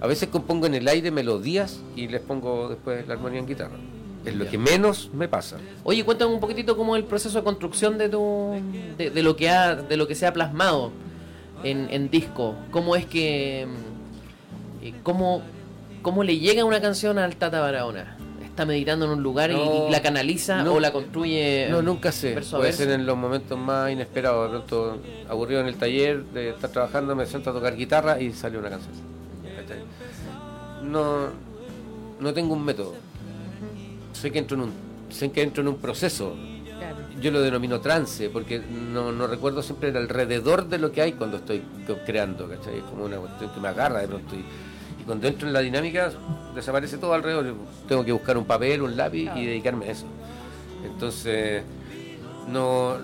A veces compongo en el aire melodías y les pongo después la armonía en guitarra. Es lo que menos me pasa. Oye, cuéntame un poquitito cómo es el proceso de construcción de tu de, lo que ha de lo que se ha plasmado en, en disco. ¿Cómo es que eh, ¿cómo, ¿cómo le llega una canción al Tata Barahona? ¿Está meditando en un lugar y, la canaliza o la construye? No, nunca sé. Puede ser en los momentos más inesperados. De pronto, aburrido en el taller de estar trabajando, me siento a tocar guitarra y sale una canción. No, no tengo un método. Sé que entro en un, sé que entro en un proceso. Yo lo denomino trance, porque no, no recuerdo siempre el alrededor de lo que hay cuando estoy creando, Es como una cuestión que me agarra de pronto. Y, cuando entro en la dinámica desaparece todo alrededor. Tengo que buscar un papel, un lápiz y dedicarme a eso. Entonces, no,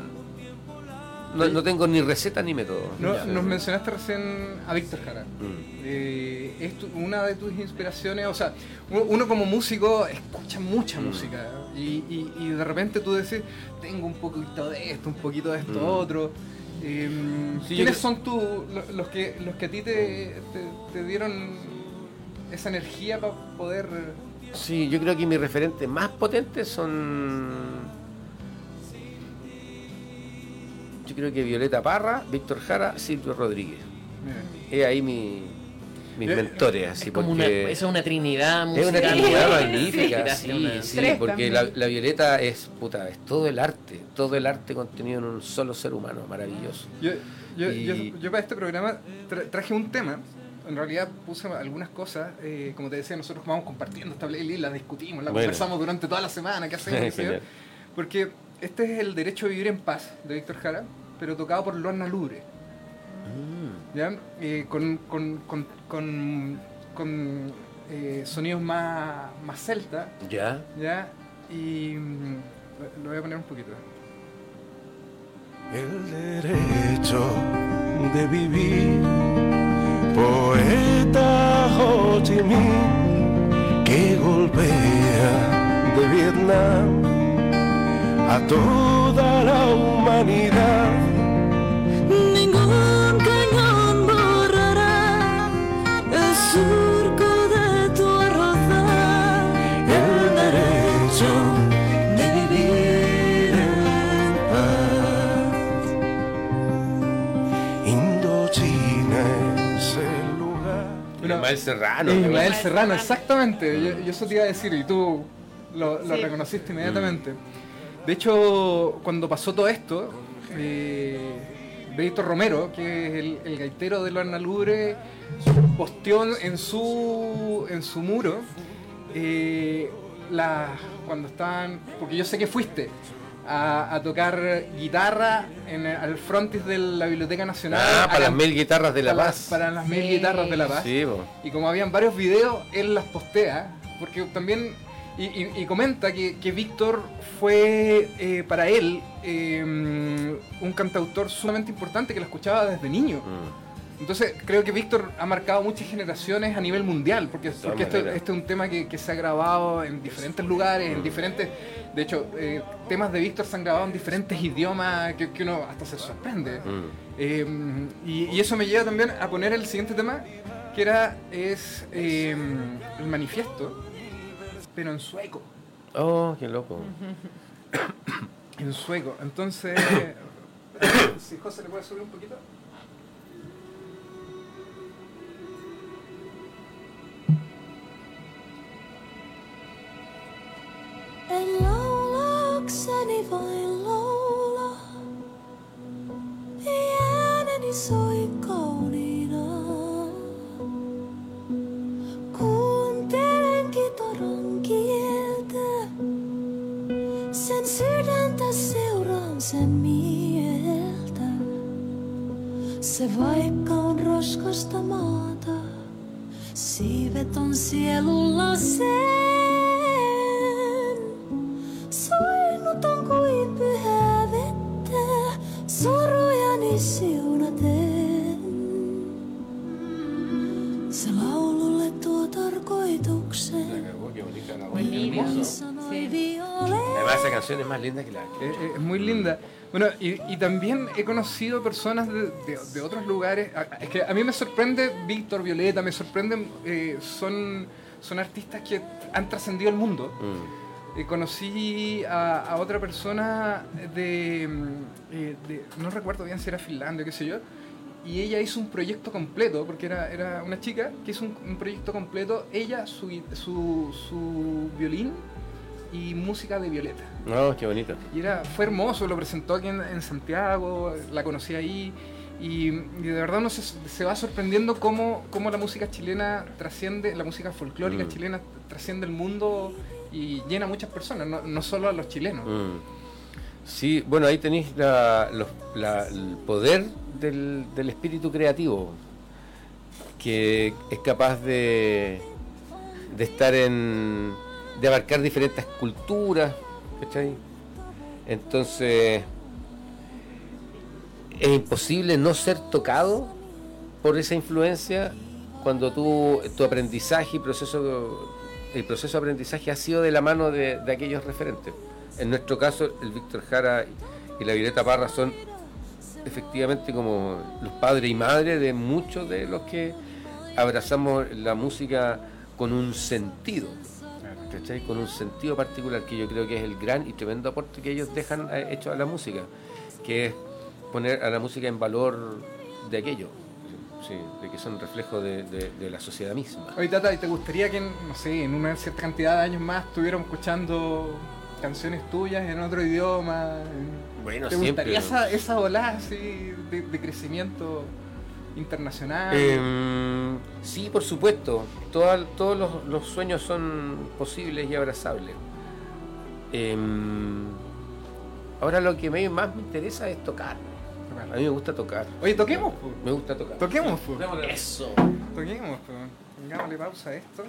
no, tengo ni receta ni método. nos mencionaste recién a Víctor Jara. Mm. Eh, es una de tus inspiraciones, o sea, uno, como músico escucha mucha mm. música y, de repente tú decís, tengo un poquito de esto, un poquito de esto mm. otro. Em, ¿Quiénes son tú, los que, los que a ti te, te dieron esa energía para poder... Sí, yo creo que mis referentes más potentes son... Yo creo que Violeta Parra, Víctor Jara, Silvio Rodríguez. Es ahí mi, mis mentores, así es como una, es una trinidad musical. Es una trinidad magnífica, sí, sí, porque la, la, Violeta es, puta, es todo el arte, todo el arte contenido en un solo ser humano, maravilloso. Yo, yo, yo, para este programa traje un tema, en realidad puse algunas cosas, eh, como te decía, nosotros vamos compartiendo esta playlist, la discutimos, la conversamos durante toda la semana, ¿qué hacemos? porque este es el Derecho a Vivir en Paz, de Víctor Jara, pero tocado por Luana Lubre. Mm. ¿ya? Eh, con, con, con, con, eh, sonidos más, más celta. Ya. ¿ya? Y mm, lo voy a poner un poquito. El derecho de vivir, poeta Ho Chi Minh, que golpea de Vietnam a toda la humanidad Ismael Serrano. Ismael Serrano, exactamente. Yo, eso te iba a decir y tú lo, reconociste inmediatamente. De hecho, cuando pasó todo esto, eh, Benito Romero, que es el, gaitero de los Lubre, posteó en su, en su muro eh, la, cuando estaban. Porque yo sé que fuiste a, tocar guitarra en al frontis de la Biblioteca Nacional. Ah, para las mil guitarras de La Paz. Para, las mil guitarras de La Paz. y como habían varios videos, él las postea, porque también... Y, comenta que, Víctor fue eh, para él eh, un cantautor sumamente importante que lo escuchaba desde niño. Mm. Entonces creo que Víctor ha marcado muchas generaciones a nivel mundial, porque, porque este, es un tema que, que, se ha grabado en diferentes lugares, en mm. diferentes de hecho, eh, temas de Víctor se han grabado en diferentes idiomas que, uno hasta se sorprende. Mm. Y, eso me lleva también a poner el siguiente tema, que era es eh, el manifiesto, pero en sueco. Oh, qué loco. en sueco. Entonces, si José le puede subir un poquito. Bueno, y, también he conocido personas de, otros lugares. Es que a mí me sorprende Víctor, Violeta, me sorprenden. Eh, son, son artistas que han trascendido el mundo. Mm. Eh, conocí a, otra persona de, eh, de, No recuerdo bien si era Finlandia o qué sé yo y ella hizo un proyecto completo, porque era, era una chica que hizo un, proyecto completo, ella, su, su, su, violín y música de Violeta. Oh, qué bonito. Y era, fue hermoso, lo presentó aquí en, Santiago, la conocí ahí, y, de verdad uno se, se va sorprendiendo cómo, cómo, la música chilena trasciende, la música folclórica mm. chilena trasciende el mundo y llena a muchas personas, no, no solo a los chilenos. Mm. Sí, bueno, ahí tenéis el poder del, espíritu creativo, que es capaz de, de estar en. de abarcar diferentes culturas, Entonces, es imposible no ser tocado por esa influencia cuando tú, tu aprendizaje y proceso, el proceso de aprendizaje ha sido de la mano de aquellos referentes. En nuestro caso, el Víctor Jara y la Violeta Parra son efectivamente como los padres y madres de muchos de los que abrazamos la música con un sentido, con un sentido particular que yo creo que es el gran y tremendo aporte que ellos dejan eh, hecho a la música, que es poner a la música en valor de aquello. sí, de que son reflejo de, la sociedad misma. Oye, Tata, ¿y te gustaría que, no sé, en una cierta cantidad de años más estuviéramos escuchando canciones tuyas en otro idioma? Bueno, ¿Te siempre. gustaría esa, esa ola así de, crecimiento internacional? Em, sí, por supuesto. todos los, los, sueños son posibles y abrazables. Em, ahora lo que más me interesa es tocar. A mí me gusta tocar. Oye, toquemos. Me gusta tocar. Toquemos. Eso. Toquemos. Pongámosle pausa a esto.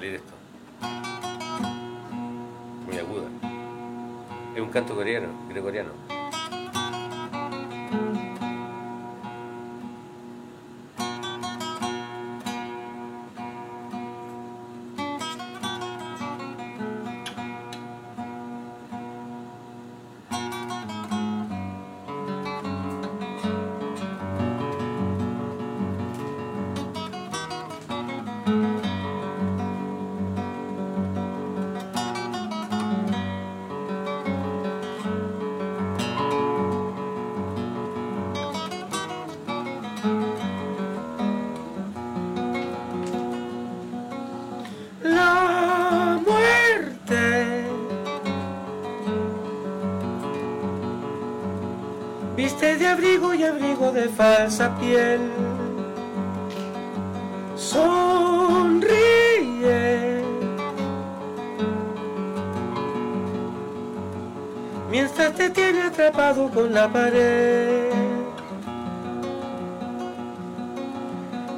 Salir esto. Muy aguda. Es un canto coreano, gregoriano. Falsa piel. Sonríe. Mientras te tiene atrapado con la pared.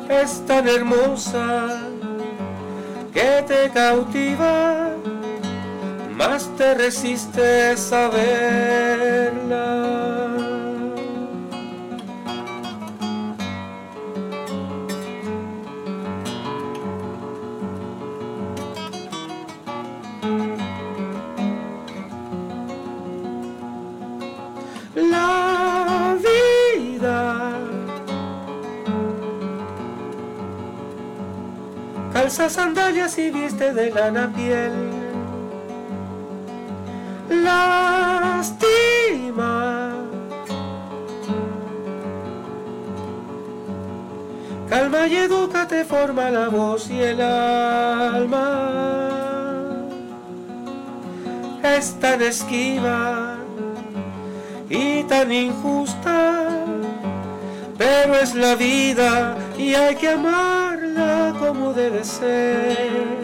Es tan hermosa que te cautiva, más te resistes a verla. De lana piel. Lástima. Calma y educa te forma la voz y el alma. Es tan esquiva y tan injusta, pero es la vida y hay que amar como debe ser,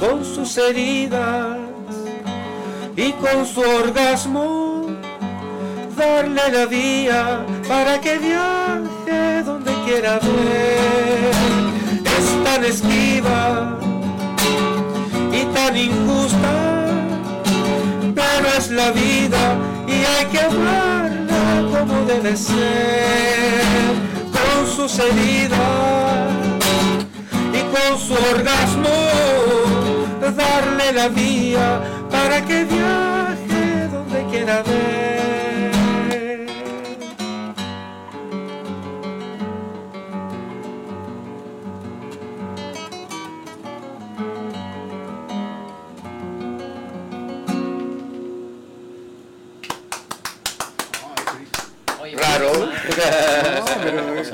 con sus heridas y con su orgasmo, darle la vía para que viaje donde quiera ver. Es tan esquiva y tan injusta, pero es la vida y hay que amarla como debe ser, con sus heridas con su orgasmo, darle la vía para que viaje donde quiera ver. Raro.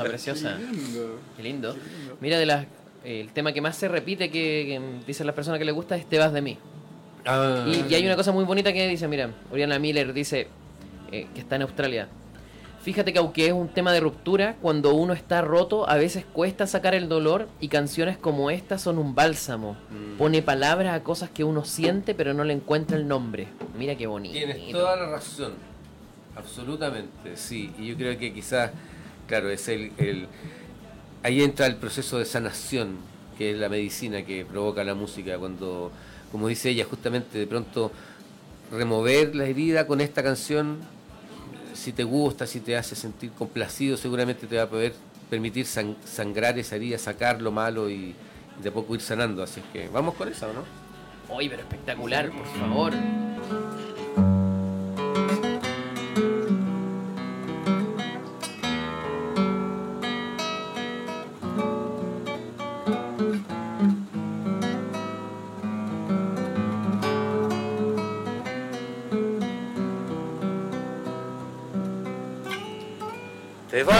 preciosa. Qué lindo. Mira de las el tema que más se repite que, dicen las personas que le gusta es Te vas de mí. Ah. Y, hay una cosa muy bonita que dice, mira, Oriana Miller dice eh, que está en Australia. Fíjate que aunque es un tema de ruptura, cuando uno está roto, a veces cuesta sacar el dolor y canciones como esta son un bálsamo. Mm. Pone palabras a cosas que uno siente pero no le encuentra el nombre. Mira qué bonito. Tienes toda la razón. Absolutamente, sí. Y yo creo que quizás, claro, es el ahí entra el proceso de sanación, que es la medicina que provoca la música, cuando, como dice ella, justamente de pronto remover la herida con esta canción, si te gusta, si te hace sentir complacido, seguramente te va a poder permitir sangrar esa herida, sacar lo malo y, de poco ir sanando. Así es que vamos con esa, ¿o no? Oye, pero espectacular, por favor.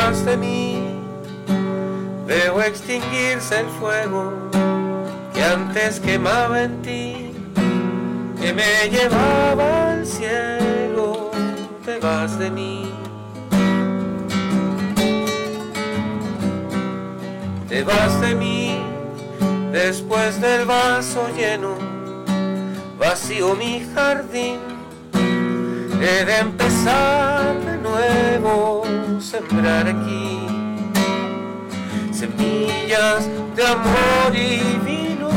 Vas de mí, veo extinguirse el fuego que antes quemaba en ti, que me llevaba al cielo, te vas de mí. Te vas de mí después del vaso lleno, vacío mi jardín. He de empezar de nuevo, sembrar aquí semillas de amor y vino.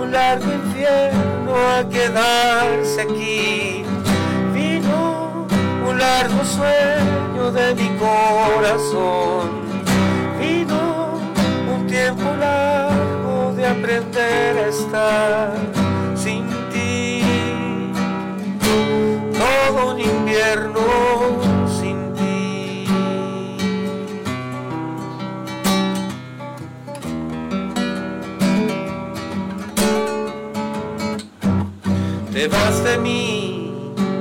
Un largo infierno a quedarse aquí. Vino un largo sueño de mi corazón tiempo largo de aprender a estar Todo un invierno sin ti. Te vas de mí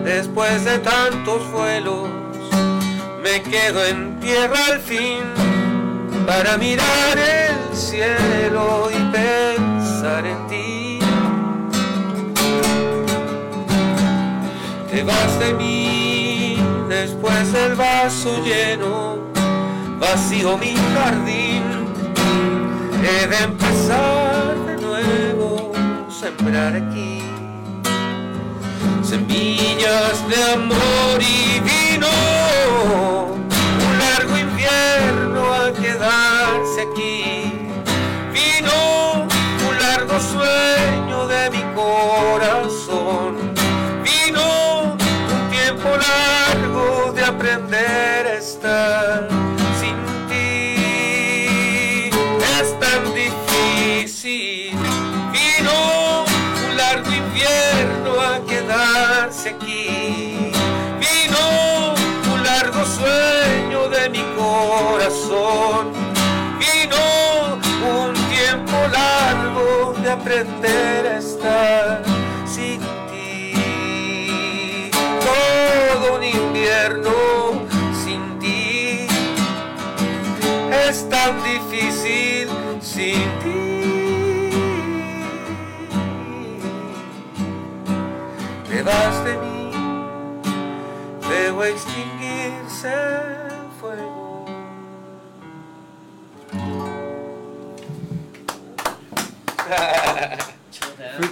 después de tantos vuelos. Me quedo en tierra al fin para mirar el cielo y pensar en ti. Te vas de mí después del vaso lleno, vacío mi jardín. He de empezar de nuevo, sembrar aquí semillas de amor y vino quedarse aquí. Aprender a estar sin ti. Todo un invierno sin ti es tan difícil sin ti. Te vas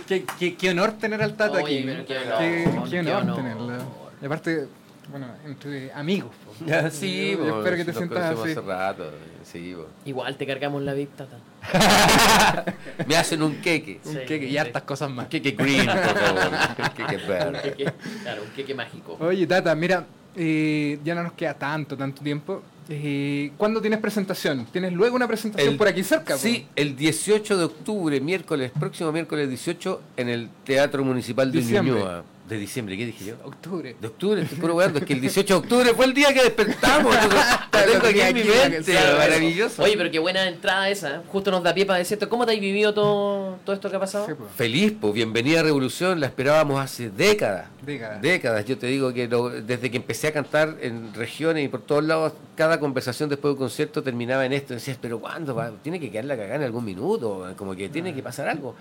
qué, honor tener al Tata aquí. Qué, honor, tenerlo. Y aparte, bueno, entre amigos. sí, espero que te sientas así. Hace rato. Sí, Igual te cargamos la VIP, Tata. Me hacen un queque. Un queque y hartas cosas más. Un queque green, por favor. un queque verde. Claro, un queque mágico. Oye, Tata, mira, eh, ya no nos queda tanto, tanto tiempo. Eh, ¿Cuándo tienes presentación? ¿Tienes luego una presentación por aquí cerca? Sí, el 18 de octubre, miércoles, próximo miércoles 18, en el Teatro Municipal de Ñuñoa. De diciembre, ¿qué dije yo? Octubre. De octubre, estoy puro Es que el 18 de octubre fue el día que despertamos. tengo aquí en mi mente. Maravilloso. Oye, pero qué buena entrada esa. ¿eh? Justo nos da pie para decirte, ¿cómo te has vivido todo, todo esto que ha pasado? Pues. Feliz, pues bienvenida a Revolución. La esperábamos hace décadas. Décadas. Décadas. Yo te digo que desde que empecé a cantar en regiones y por todos lados, cada conversación después de un concierto terminaba en esto. Decías, ¿pero cuándo? Va? Tiene que quedar la cagada en algún minuto. Como que tiene que pasar algo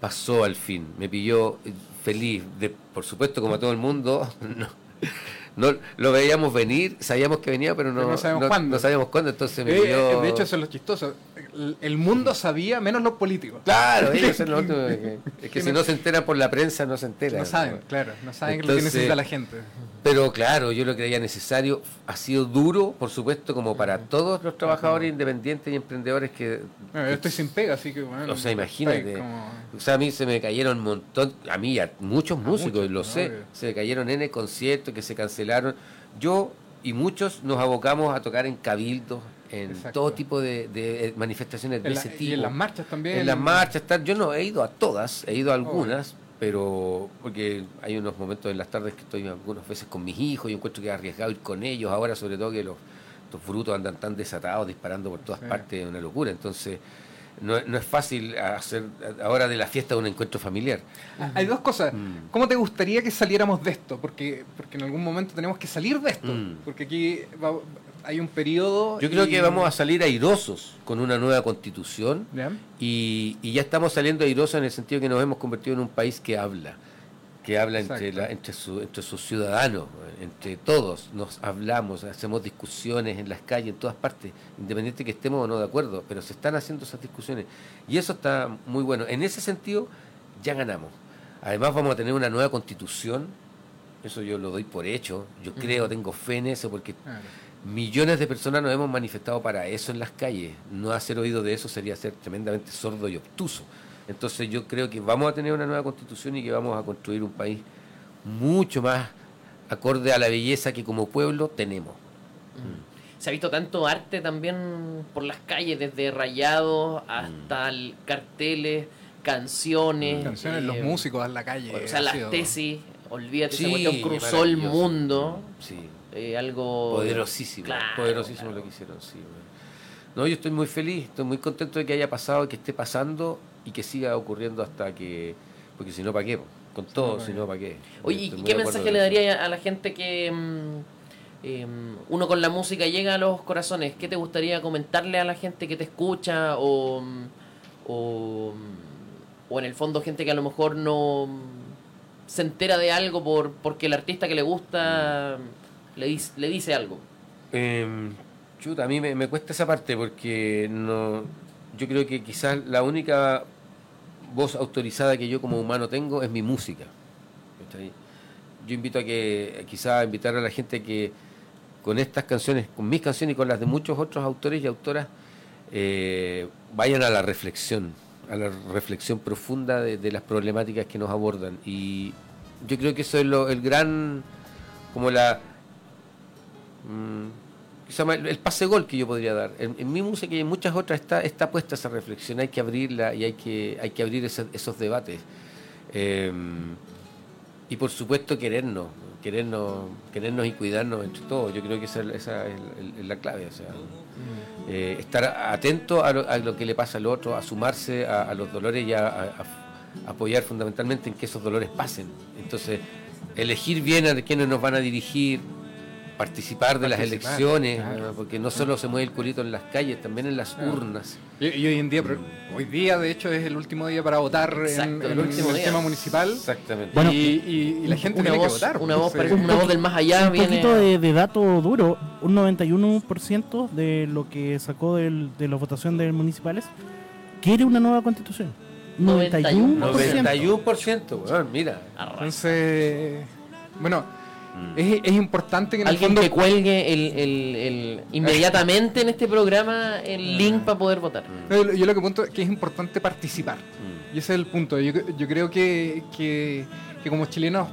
pasó al fin, me pilló feliz, de, por supuesto como a todo el mundo, no, lo veíamos venir, sabíamos que venía, pero no, sabíamos cuándo. No sabíamos cuándo, entonces me eh, eh, De hecho, eso es lo chistoso. El, mundo sabía, menos los políticos. Claro, ellos son los Es que si no se entera por la prensa, no se entera. No saben, claro, no saben lo que necesita la gente. Pero claro, yo lo que creía necesario ha sido duro, por supuesto, como para todos los trabajadores independientes y emprendedores que... yo estoy sin pega, así que bueno... O sea, imagínate. O sea, a mí se me cayeron un montón, a mí, a muchos músicos, lo sé, se me cayeron en el concierto que se cancelaron. Yo y muchos nos abocamos a tocar en cabildos, en todo tipo de, manifestaciones de ese tipo. Y en las marchas también. En las marchas, yo no he ido a todas, he ido a algunas pero porque hay unos momentos en las tardes que estoy algunas veces con mis hijos y encuentro que es arriesgado ir con ellos, ahora sobre todo que los, frutos andan tan desatados, disparando por todas partes, es una locura. Entonces, no, es fácil hacer ahora de la fiesta un encuentro familiar. Ah, hay dos cosas. Mm. ¿Cómo te gustaría que saliéramos de esto? Porque, porque en algún momento tenemos que salir de esto. Mm. Porque aquí hay un periodo... Yo creo que vamos a salir airosos con una nueva constitución y, y, ya estamos saliendo airosos en el sentido que nos hemos convertido en un país que habla que habla entre, entre, entre sus ciudadanos, entre todos, nos hablamos, hacemos discusiones en las calles, en todas partes, independiente que estemos o no de acuerdo, pero se están haciendo esas discusiones. Y eso está muy bueno. En ese sentido, ya ganamos. Además vamos a tener una nueva constitución, eso yo lo doy por hecho, yo creo, tengo fe en eso, porque millones de personas nos hemos manifestado para eso en las calles. No hacer oído de eso sería ser tremendamente sordo y obtuso. Entonces yo creo que vamos a tener una nueva constitución y que vamos a construir un país mucho más acorde a la belleza que como pueblo tenemos. Mm. Se ha visto tanto arte también por las calles, desde rayados hasta mm. carteles, canciones. Canciones, los eh, músicos en la calle. O sea, las tesis, olvídate, sí, cruzó el mundo. Sí. Eh, algo poderosísimo, poderosísimo lo que hicieron, sí. No, yo estoy muy feliz, estoy muy contento de que haya pasado, y que esté pasando y que siga ocurriendo hasta que. Porque si no, ¿para qué? Con todo, si no, ¿para qué? Oye, ¿y qué mensaje le daría a la gente que. Mm, em, uno con la música llega a los corazones? ¿Qué te gustaría comentarle a la gente que te escucha? O, mm, o, mm, o en el fondo, gente que a lo mejor no se entera de algo por porque el artista que le gusta le, dice, le dice algo. Eh, chuta, a mí me, me, cuesta esa parte porque no yo creo que quizás la única voz autorizada que yo como humano tengo es mi música. Yo invito a que, quizás invitar a la gente que con estas canciones, con mis canciones y con las de muchos otros autores y autoras, eh, vayan a la reflexión, a la reflexión profunda de, las problemáticas que nos abordan. Y yo creo que eso es lo, el gran, como la... Mm, el pase gol que yo podría dar. En, mi música y en muchas otras está, está puesta esa reflexión, hay que abrirla y hay que, hay que abrir esos, debates. Em, y por supuesto querernos, querernos, querernos y cuidarnos entre todos. Yo creo que esa, es la clave. Eh, estar atento a lo, que le pasa al otro, a sumarse a, los dolores y a, apoyar fundamentalmente en que esos dolores pasen. Entonces, elegir bien a quienes nos van a dirigir, participar de las elecciones, porque no solo se mueve el culito en las calles, también en las urnas. Y, hoy en día, hoy día de hecho es el último día para votar en, el, último sistema municipal. Exactamente. Bueno, y, la gente tiene que votar. Una voz, una voz del más allá. Un poquito de, dato duro, un 91% de lo que sacó del, de la votación de municipales quiere una nueva constitución. 91%. 91%, bueno, mira. Entonces, bueno. Es, es, importante que en Alguien que cuelgue el, inmediatamente en este programa el mm. link para poder votar. Mm. Yo, lo que punto es que es importante participar. Y ese es el punto. Yo, creo que, que, como chilenos,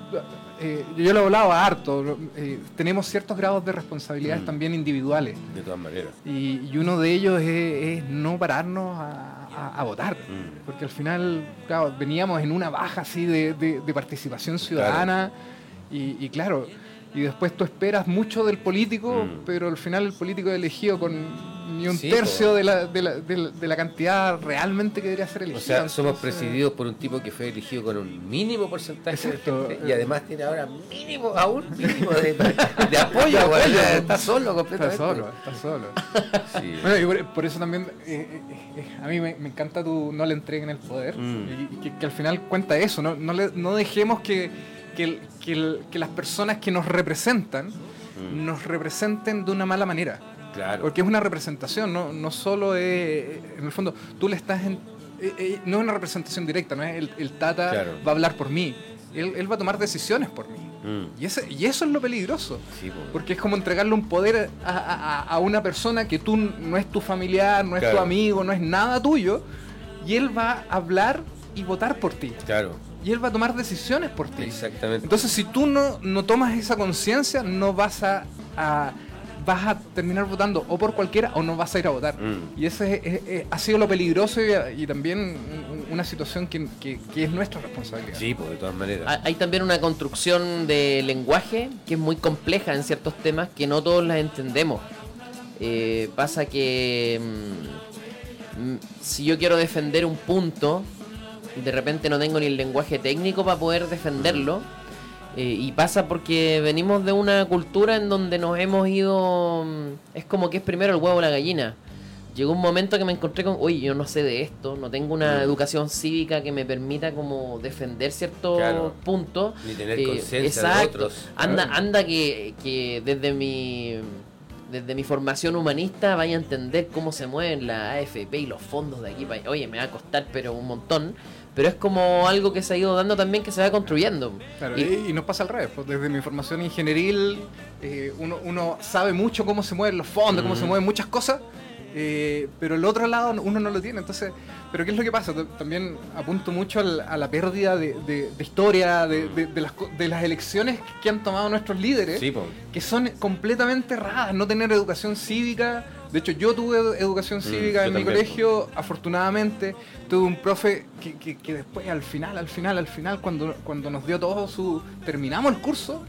eh, yo lo he hablado harto, eh, tenemos ciertos grados de responsabilidades también individuales. De todas maneras. Y, uno de ellos es, no pararnos a, votar. Porque al final, claro, veníamos en una baja así de, participación ciudadana. Y, claro, y después tú esperas mucho del político, mm. pero al final el político es elegido con ni un tercio de la, de, la, de, la, cantidad realmente que debería ser elegido. O sea, somos presididos por un tipo que fue elegido con un mínimo porcentaje de gente, y además tiene ahora mínimo, aún mínimo de, apoyo. está solo completamente. Está solo, está solo. Bueno, y por, eso también eh, eh, eh, a mí me, encanta tu no le entreguen el poder, mm. y, que, al final cuenta eso, no, no, le, no dejemos que que, que, las personas que nos representan mm. nos representen de una mala manera. Claro. Porque es una representación, no, no solo es, en el fondo, tú le estás en, eh, eh, no es una representación directa, no es el, Tata va a hablar por mí, él, va a tomar decisiones por mí. Mm. Y, ese, y eso es lo peligroso, porque es como entregarle un poder a, a, una persona que tú no es tu familiar, no es tu amigo, no es nada tuyo, y él va a hablar y votar por ti. Claro y él va a tomar decisiones por ti. Exactamente. Entonces, si tú no, no tomas esa conciencia, no vas a, vas a terminar votando o por cualquiera o no vas a ir a votar. Mm. Y ese ha sido lo peligroso y, también una situación que, es nuestra responsabilidad. Sí, pues de todas maneras. Hay también una construcción de lenguaje que es muy compleja en ciertos temas que no todos las entendemos. Eh, pasa que... Mm, mm, si yo quiero defender un punto, de repente no tengo ni el lenguaje técnico para poder defenderlo. Eh, y pasa porque venimos de una cultura en donde nos hemos ido... mm, Es como que es primero el huevo o la gallina. Llegó un momento que me encontré con, oye, yo no sé de esto, no tengo una Mm. educación cívica que me permita como defender ciertos Claro. puntos. Ni tener Eh, conciencia de otros. Anda, anda que, que desde mi desde mi formación humanista vaya a entender cómo se mueven la AFP y los fondos de aquí para allá. Oye, me va a costar pero un montón, pero es como algo que se ha ido dando también que se va construyendo. Claro, Y- y, nos pasa al revés. pues, desde mi formación ingenieril, eh, uno, uno sabe mucho cómo se mueven los fondos, cómo se mueven muchas cosas, eh, pero el otro lado uno no lo tiene. Entonces, ¿pero qué es lo que pasa? También apunto mucho al- a la pérdida de, de- de historia, de, de- de las, de las elecciones que han tomado nuestros líderes, Sí, que son completamente erradas. No tener educación cívica. De hecho, yo tuve edu- educación cívica yo en mi colegio, afortunadamente. Tuve un profe que, que- que después, al final, al final, al final, cuando, cuando nos dio todo su. terminamos el curso,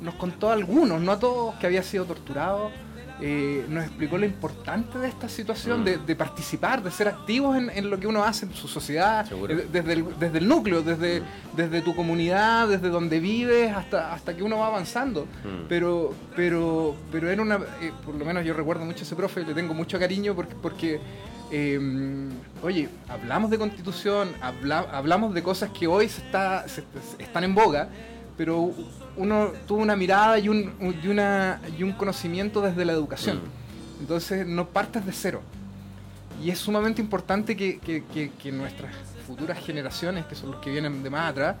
nos contó a algunos, no a todos, que había sido torturado. Eh, nos explicó lo importante de esta situación, Mm. de, de participar, de ser activos en, en lo que uno hace en su sociedad, eh, desde el, desde el núcleo, desde, desde tu comunidad, desde donde vives, hasta, hasta que uno va avanzando. Mm. Pero, pero, pero era una, eh, por lo menos yo recuerdo mucho a ese profe, le tengo mucho cariño porque, porque eh, oye, hablamos de constitución, habla- hablamos de cosas que hoy se está, se- están en boga, pero uno tuvo una mirada y un, y una, y un conocimiento desde la educación. Mm. Entonces no partes de cero. Y es sumamente importante que, que- que- que nuestras futuras generaciones, que son los que vienen de más atrás,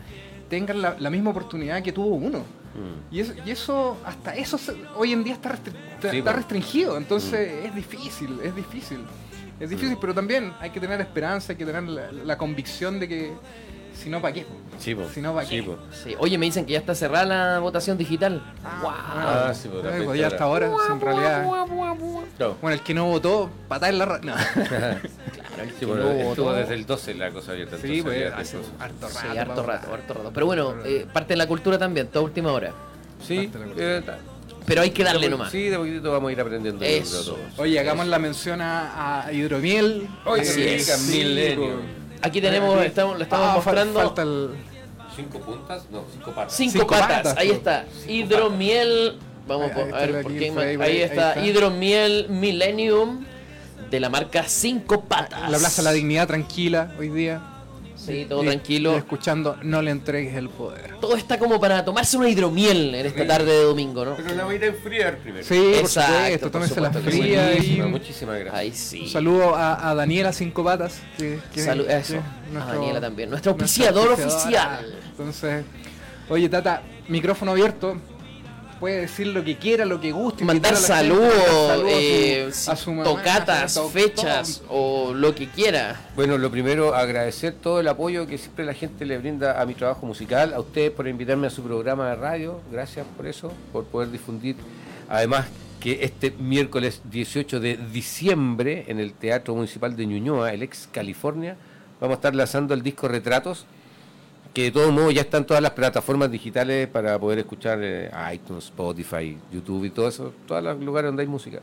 tengan la, la misma oportunidad que tuvo uno. Mm. Y eso, y eso hasta eso se- hoy en día está, restri- está- Sí, está po. restringido, entonces es difícil, es difícil. Es difícil, pero también hay que tener esperanza, hay que tener la, la convicción de que si no, ¿para qué? Sí, po. Si no, ¿para Sí, qué? po. Sí. Oye, me dicen que ya está cerrada la votación digital. Ah, sí, po, Ay, pues ya ahora. hasta ahora, si en realidad. Claro. Bueno, el que no votó, patada en la ra- No. Sí, bueno, no estuvo votó. desde el 12 la cosa abierta. Sí, entonces pues hace harto rato. Sí, harto rato, harto rato. Pero bueno, eh, parte de la cultura también, toda última hora. Sí, eh, Pero hay que darle de- nomás. Sí, de poquito vamos a ir aprendiendo. Eso. todos. Oye, hagamos la mención a, a Hidromiel. Oye, Sí, Millennium. Aquí tenemos, Aquí- estamos, le estamos Ah, fal- mostrando Falta el. ¿Cinco puntas? No, cinco patas. cinco, cinco patas. patas, Ahí está. Hidromiel. Vamos Ahí- a está ver por qué ahí, está. Hidromiel Millennium de la marca Cinco Patas. La Plaza La Dignidad tranquila hoy día. Sí, todo Y- tranquilo. y escuchando, no le entregues el poder. Todo está como para tomarse una hidromiel en esta tarde de domingo, ¿no? Pero la voy a ir a enfriar primero. Sí, Exacto, supuesto, por tómense la supuesto que sí. fría Muchísimas, y muchísimas gracias. Ahí sí. un saludo a, a Daniela Cinco Patas. Que, que- Salud, que eso. es A Daniela también. Nuestra auspiciador oficial. Entonces, oye Tata, micrófono abierto. Puede decir lo que quiera, lo que guste. Mandar saludos, a su- eh, a su mamá, tocatas, a su- fechas o lo que quiera. Bueno, lo primero, agradecer todo el apoyo que siempre la gente le brinda a mi trabajo musical, a ustedes por invitarme a su programa de radio, gracias por eso, por poder difundir. Además, que este miércoles 18 de diciembre, en el Teatro Municipal de Ñuñoa, el ex California, vamos a estar lanzando el disco Retratos, que de todos modos ya están todas las plataformas digitales para poder escuchar eh, iTunes, Spotify, YouTube y todo eso, todos los lugares donde hay música.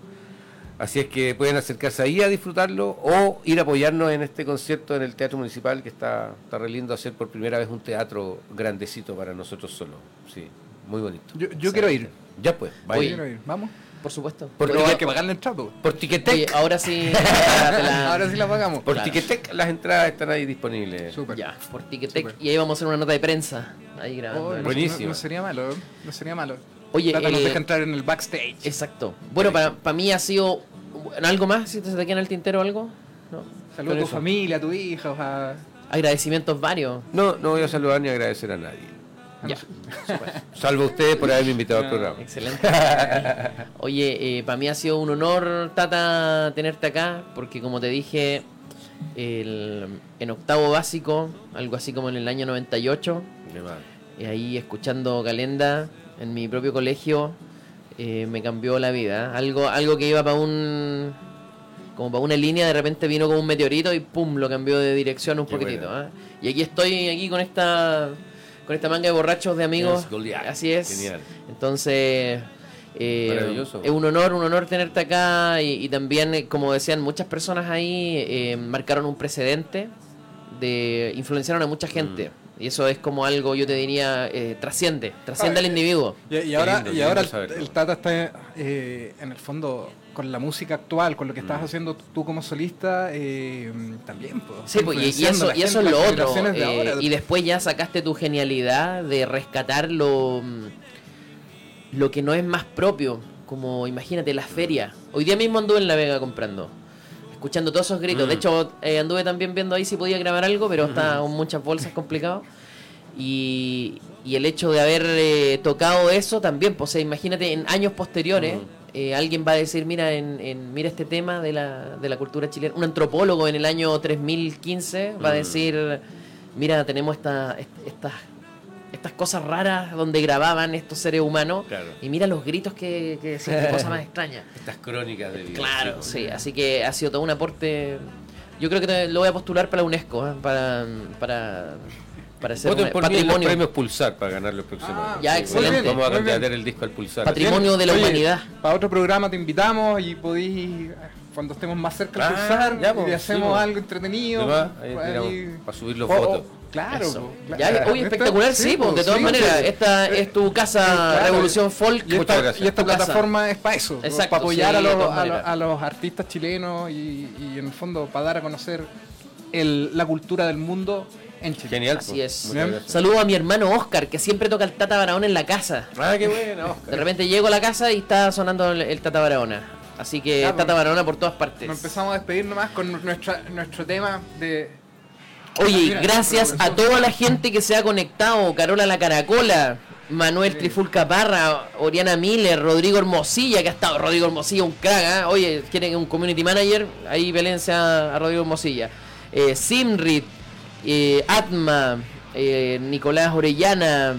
Así es que pueden acercarse ahí a disfrutarlo o ir a apoyarnos en este concierto en el Teatro Municipal que está, está re lindo hacer por primera vez un teatro grandecito para nosotros solos. Sí, muy bonito. Yo, yo quiero ir. Ya pues, vaya. Oye, Quiero ir. Vamos. Por supuesto. Por- no, hay que pagarle el trato. Por Oye, Ticketek, ahora sí. la- Ahora sí la pagamos. por claro. Ticketek las entradas están ahí disponibles. Súper. Ya, por Ticketek. Y ahí vamos a hacer una nota de prensa. Ahí grabando. Oh, no- Buenísimo. No, no sería malo, no sería malo. Oye, nos eh, deja entrar en el backstage. Exacto. Bueno, para, para mí ha sido. ¿Algo más? Si te se te queda en el tintero algo? No. Saludos a tu eso. familia, a tu hija, a... Agradecimientos varios. No, no voy a saludar ni agradecer a nadie. Ya. Salvo a ustedes por haberme invitado al programa. Excelente. Oye, para mí ha sido un honor, Tata, tenerte acá, porque como te dije, el- en octavo básico, algo así como en el año 98, De más. y ahí escuchando Calenda en mi propio colegio, eh, me cambió la vida. Algo, algo que iba para un. como para una línea, de repente vino como un meteorito y pum, lo cambió de dirección un Qué poquitito. ¿ah? Y aquí estoy, aquí con esta. Con esta manga de borrachos de amigos. Yes, Goliath. Así es. Genial. Entonces. Eh, es un honor, un honor tenerte acá y, también, eh, como decían muchas personas ahí, eh, marcaron un precedente de influenciaron a mucha gente. Mm. Y eso es como algo, yo te diría, trasciende, trasciende al individuo. Y, ahora, y ahora el, Tata está en el fondo con la música actual, con lo que estás mm. haciendo tú como solista, también. Pues, sí, pues, y, eso, y eso es lo otro. y después ya sacaste tu genialidad de rescatar lo lo que no es más propio, como imagínate la feria. Hoy día mismo anduve en La Vega comprando, escuchando todos esos gritos. De mm. hecho, eh, anduve también viendo ahí si podía grabar algo, pero está con muchas bolsas complicado. Y, y el hecho de haber eh, tocado eso también, pues imagínate en años posteriores. Eh, alguien va a decir, mira, en, mira este tema de la, de la cultura chilena. Un antropólogo en el año 3015 va a decir, mira, tenemos esta, estas estas cosas raras donde grababan estos seres humanos. Y mira los gritos que, que decían, cosa más extraña. Estas crónicas de vida. Claro, sí, así que ha sido todo un aporte. Yo creo que lo voy a postular para la UNESCO, ¿eh? para, para, para ser un patrimonio. premios Pulsar para ganar los próximos. Ah, ya, excelente. Vamos a candidatar el disco al Pulsar. Patrimonio de la humanidad. Para otro programa te invitamos y podéis cuando estemos más cerca del ah, Pulsar y pues, hacemos pues. algo entretenido. para subir los fotos. Claro, Oye, espectacular, sí, pues, de todas maneras. Esta es tu casa Revolución Folk. Y esta, plataforma es para eso, para apoyar a, los, artistas chilenos y, en el fondo para dar a conocer la cultura del mundo en Chile. Genial. Así es. Saludo a mi hermano Oscar, que siempre toca el Tata Barahona en la casa. Ah, qué bueno, De repente llego a la casa y está sonando el, Tata Barahona. Así que Tata Barahona por todas partes. Nos empezamos a despedir nomás con nuestro tema de Oye, gracias a toda la gente que se ha conectado, Carola La Caracola, Manuel Trifulca Parra, Oriana Miller, Rodrigo Hermosilla, que ha estado Rodrigo Hermosilla, un crack, ¿eh? oye, quieren un community manager, ahí pelense a, Rodrigo Hermosilla. Eh, Simrit, eh, Atma, eh, Nicolás Orellana,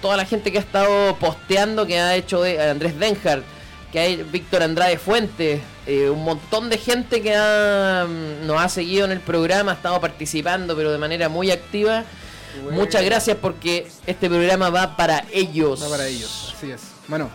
toda la gente que ha estado posteando, que ha hecho de, Andrés Denhardt, que hay Víctor Andrade Fuentes, eh, un montón de gente que mm, nos ha seguido en el programa, ha estado participando, pero de manera muy activa. Muchas gracias porque este programa va para ellos. Va para ellos, así es. Bueno,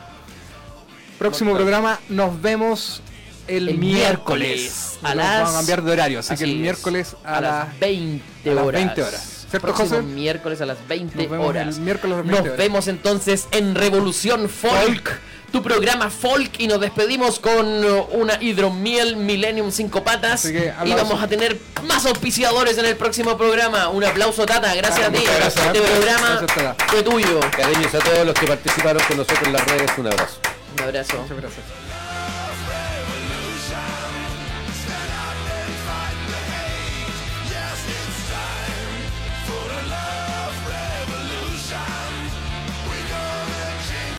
próximo programa nos vemos el, miércoles. A las... Vamos a cambiar de horario, así, que el miércoles a, las 20 horas. A las 20 horas. ¿Cierto, José? miércoles a las 20 horas. El miércoles Nos vemos entonces en Revolución Folk tu programa folk y nos despedimos con uh, una hidromiel Millennium 5 patas y vamos a tener más auspiciadores en el próximo programa. Un aplauso Tata, gracias a ti. este programa fue tuyo. Cariños a todos los que participaron con nosotros en las redes, un abrazo. Un abrazo. Muchas gracias.